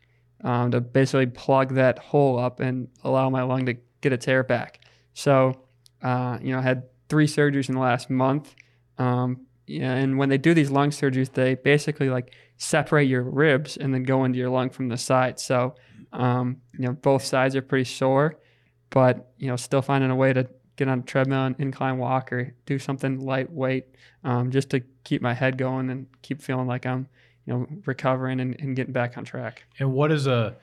um, to basically plug that hole up and allow my lung to get its air back. So uh, you know, had three surgeries in the last month. Um, yeah, and when they do these lung surgeries, they basically like separate your ribs and then go into your lung from the side. So, um, you know, both sides are pretty sore, but you know, still finding a way to get on a treadmill and incline walk or do something lightweight, um, just to keep my head going and keep feeling like I'm, you know, recovering and, and getting back on track. And what is a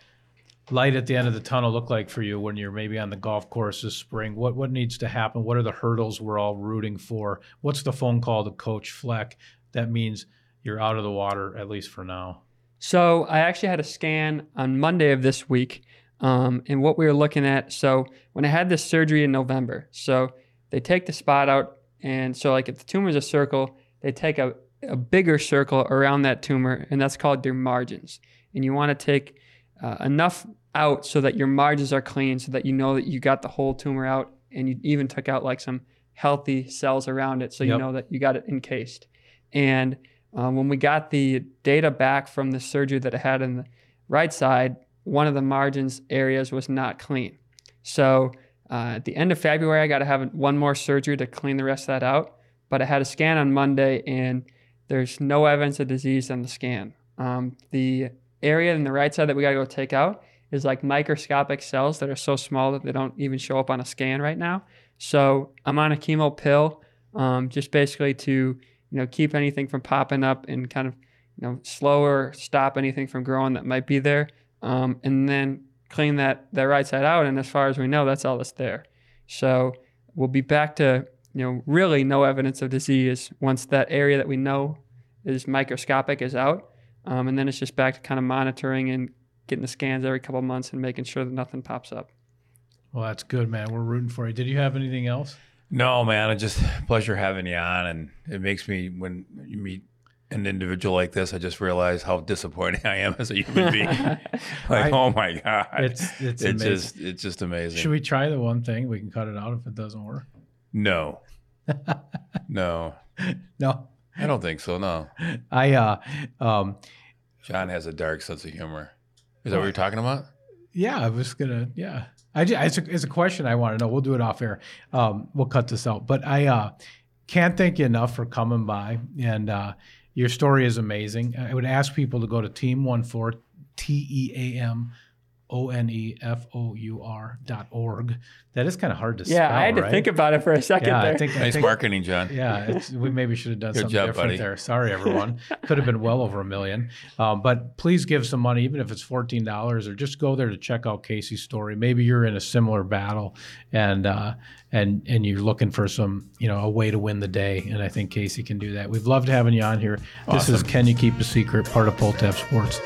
light at the end of the tunnel look like for you when you're maybe on the golf course this spring? What what needs to happen? What are the hurdles we're all rooting for? What's the phone call to Coach Fleck that means you're out of the water at least for now? So I actually had a scan on Monday of this week. Um, and what we were looking at, so when I had this surgery in November, so they take the spot out, and so like if the tumor is a circle, they take a, a bigger circle around that tumor, and that's called their margins. And you want to take uh, enough out so that your margins are clean, so that you know that you got the whole tumor out, and you even took out like some healthy cells around it, so you know that you got it encased. And um, when we got the data back from the surgery that I had in the right side, one of the margins areas was not clean. So uh, at the end of February, I got to have one more surgery to clean the rest of that out. But I had a scan on Monday, and there's no evidence of disease on the scan. Um, the area in the right side that we got to go take out is like microscopic cells that are so small that they don't even show up on a scan right now. So I'm on a chemo pill, um, just basically to you know keep anything from popping up and kind of you know slow or stop anything from growing that might be there, um, and then clean that that right side out. And as far as we know, that's all that's there. So we'll be back to you know really no evidence of disease once that area that we know is microscopic is out. Um, and then it's just back to kind of monitoring and getting the scans every couple of months and making sure that nothing pops up. Well, that's good, man. We're rooting for you. Did you have anything else? No, man, it's just pleasure having you on, and it makes me when you meet an individual like this, I just realize how disappointing [laughs] I am as a human being. [laughs] like, I- oh my god, It's it's it's amazing. just it's just amazing. Should we try the one thing? We can cut it out if it doesn't work. no, [laughs] no, No, I don't think so. No, I uh, um, John has a dark sense of humor. Is that what you're talking about? yeah, I was gonna, yeah. I ju- it's a, it's a question I want to know. We'll do it off air. Um, we'll cut this out, but I uh, can't thank you enough for coming by, and uh, your story is amazing. I would ask people to go to Team One Four T E A M O N E F O U R dot org. That is kind of hard to spell. Yeah, I had to right? think about it for a second Yeah, there. I think. I Nice think marketing, John. yeah, it's, we maybe should have done [laughs] Good something job, different buddy. there. Sorry, everyone. Could have been well over a million. Um, but please give some money, even if it's fourteen dollars, or just go there to check out Casey's story. Maybe you're in a similar battle, and uh, and and you're looking for some, you know, a way to win the day. And I think Casey can do that. We've loved having you on here. This is Can You Keep a Secret? Part of Pull Tab Sports.